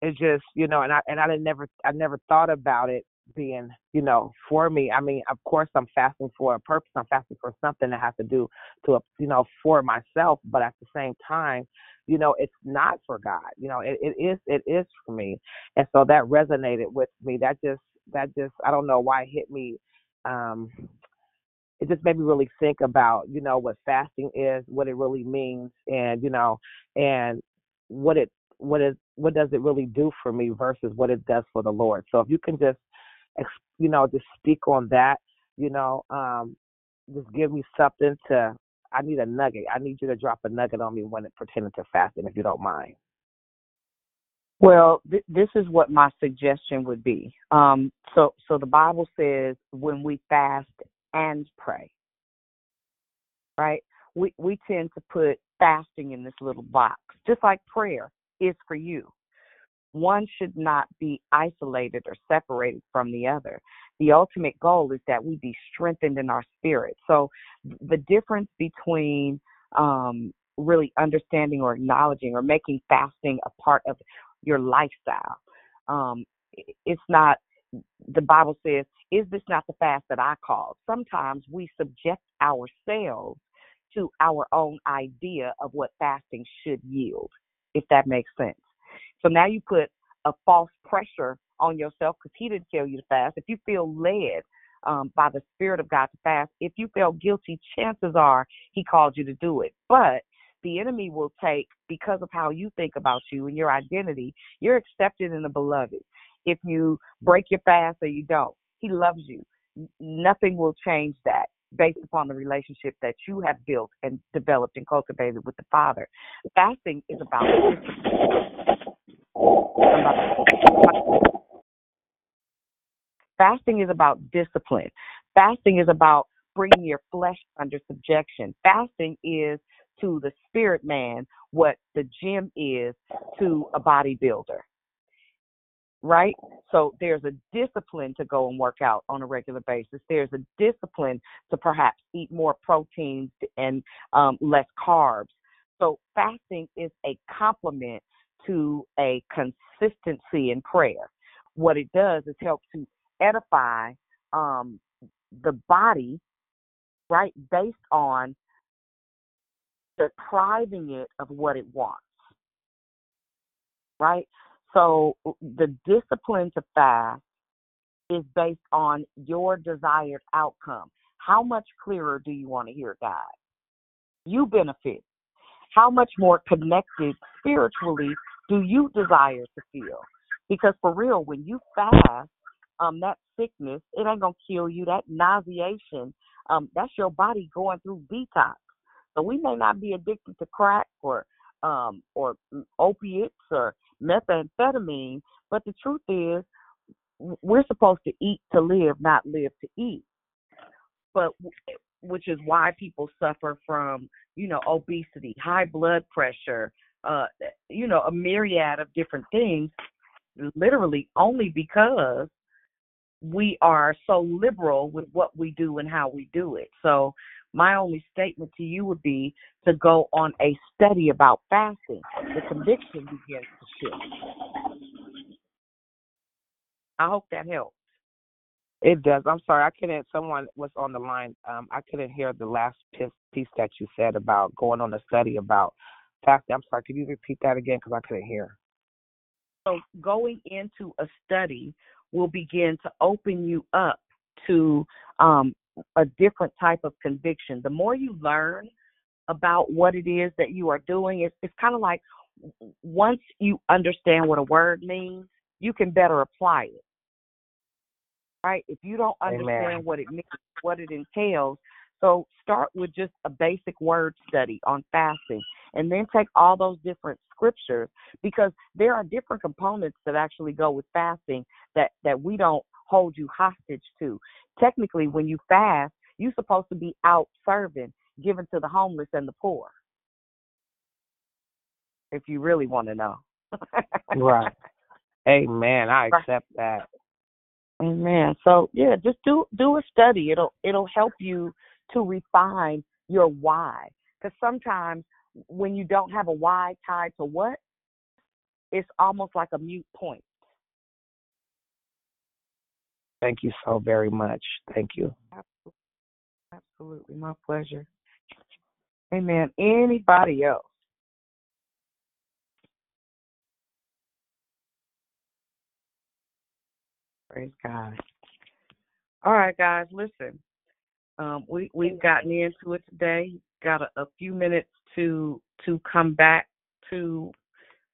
it just, you know, and I and I didn't never I never thought about it being, you know, for me. I mean, of course, I'm fasting for a purpose. I'm fasting for something that has to do to, you know, for myself. But at the same time, you know, it's not for God. You know, it, it is it is for me, and so that resonated with me. That just that just I don't know why it hit me. Um, it just made me really think about, you know, what fasting is, what it really means, and you know, and what it what is what does it really do for me versus what it does for the Lord. So if you can just, you know, just speak on that, you know, um, just give me something to. I need a nugget. I need you to drop a nugget on me when it pertaining to fasting, if you don't mind. Well, th- this is what my suggestion would be. Um, so, so the Bible says when we fast and pray, right? We we tend to put fasting in this little box, just like prayer is for you. One should not be isolated or separated from the other. The ultimate goal is that we be strengthened in our spirit. So, the difference between um, really understanding or acknowledging or making fasting a part of your lifestyle. Um, it's not, the Bible says, is this not the fast that I called? Sometimes we subject ourselves to our own idea of what fasting should yield, if that makes sense. So now you put a false pressure on yourself because he didn't tell you to fast. If you feel led um, by the Spirit of God to fast, if you feel guilty, chances are he called you to do it. But the enemy will take, because of how you think about you and your identity, you're accepted in the beloved. If you break your fast or you don't, he loves you. Nothing will change that based upon the relationship that you have built and developed and cultivated with the Father. Fasting is about Fasting is about discipline. Fasting is about bringing your flesh under subjection. Fasting is to the spirit man what the gym is to a bodybuilder. Right? So there's a discipline to go and work out on a regular basis. There's a discipline to perhaps eat more proteins and um, less carbs. So fasting is a complement to a consistency in prayer. What it does is help to edify um, the body, right, based on depriving it of what it wants, right? So the discipline to fast is based on your desired outcome. How much clearer do you want to hear God? You benefit. How much more connected spiritually do you desire to feel? Because for real, when you fast, um, that sickness, it ain't gonna kill you. That nauseation, um, that's your body going through detox. So we may not be addicted to crack or um or opiates or methamphetamine, but the truth is we're supposed to eat to live, not live to eat. But which is why people suffer from, you know, obesity, high blood pressure, uh, you know, a myriad of different things, literally only because we are so liberal with what we do and how we do it. So my only statement to you would be to go on a study about fasting. The conviction begins to shift. I hope that helps. It does. I'm sorry, I couldn't. Someone was on the line. Um, I couldn't hear the last piece, piece that you said about going on a study about fasting. I'm sorry. Could you repeat that again? Because I couldn't hear. So going into a study will begin to open you up to um, a different type of conviction. The more you learn about what it is that you are doing, it's, it's kind of like once you understand what a word means, you can better apply it. Right? If you don't understand Amen. what it means, what it entails, so start with just a basic word study on fasting and then take all those different scriptures because there are different components that actually go with fasting that that we don't hold you hostage to. Technically, when you fast, you're supposed to be out serving, giving to the homeless and the poor. If you really want to know. right. Amen. I accept that. Amen. So yeah, just do do a study. It'll it'll help you to refine your why. Because sometimes when you don't have a why tied to what, it's almost like a mute point. Thank you so very much. Thank you. Absolutely. My pleasure. Amen. Anybody else? Praise God. All right, guys, listen. Um, we we've gotten into it today. Got a, a few minutes to to come back to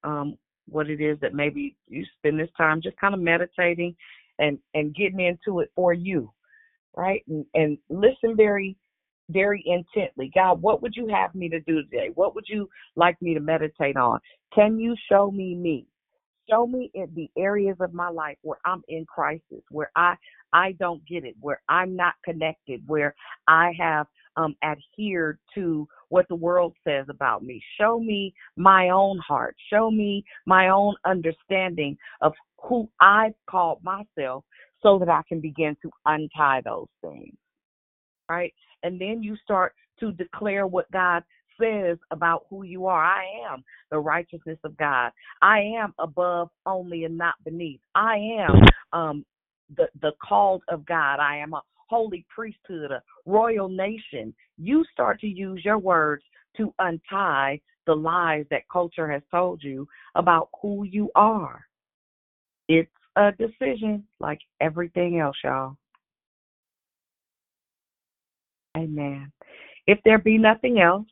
um, what it is that maybe you spend this time just kind of meditating and and getting into it for you, right? And, and listen very very intently. God, what would you have me to do today? What would you like me to meditate on? Can you show me me? Show me in the areas of my life where I'm in crisis, where I I don't get it, where I'm not connected, where I have um, adhered to what the world says about me. Show me my own heart. Show me my own understanding of who I've called myself so that I can begin to untie those things. Right? And then you start to declare what God says about who you are. I am the righteousness of God. I am above only and not beneath. I am um, the the called of God. I am a holy priesthood, a royal nation. You start to use your words to untie the lies that culture has told you about who you are. It's a decision like everything else, y'all. Amen. If there be nothing else,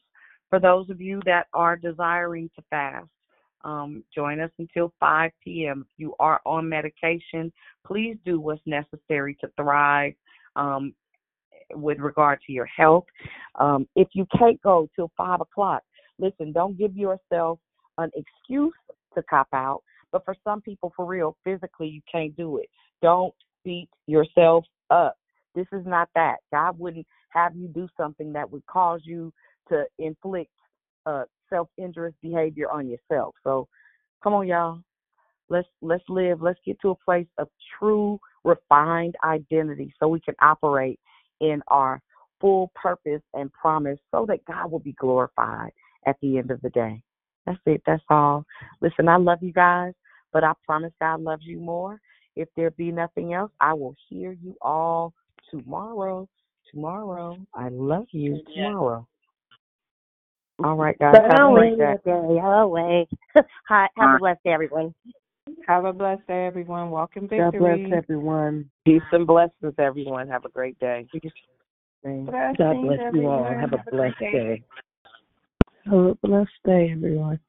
for those of you that are desiring to fast, um, join us until 5 p.m. If you are on medication, please do what's necessary to thrive um, with regard to your health. Um, if you can't go till 5 o'clock, listen, don't give yourself an excuse to cop out. But for some people, for real, physically, you can't do it. Don't beat yourself up. This is not that. God wouldn't have you do something that would cause you to inflict uh, self-injurious behavior on yourself. So, come on, y'all. Let's let's live. Let's get to a place of true refined identity, so we can operate in our full purpose and promise, so that God will be glorified at the end of the day. That's it. That's all. Listen, I love you guys, but I promise God loves you more. If there be nothing else, I will hear you all tomorrow. Tomorrow. I love you tomorrow. All right, guys. Have a great day. Away. Hi, have a blessed day, everyone. Have a blessed day, everyone. Walk in God victory. bless everyone. Peace and blessings, everyone. Have a great day. God bless you all. Have a blessed day. Have a blessed day, everyone.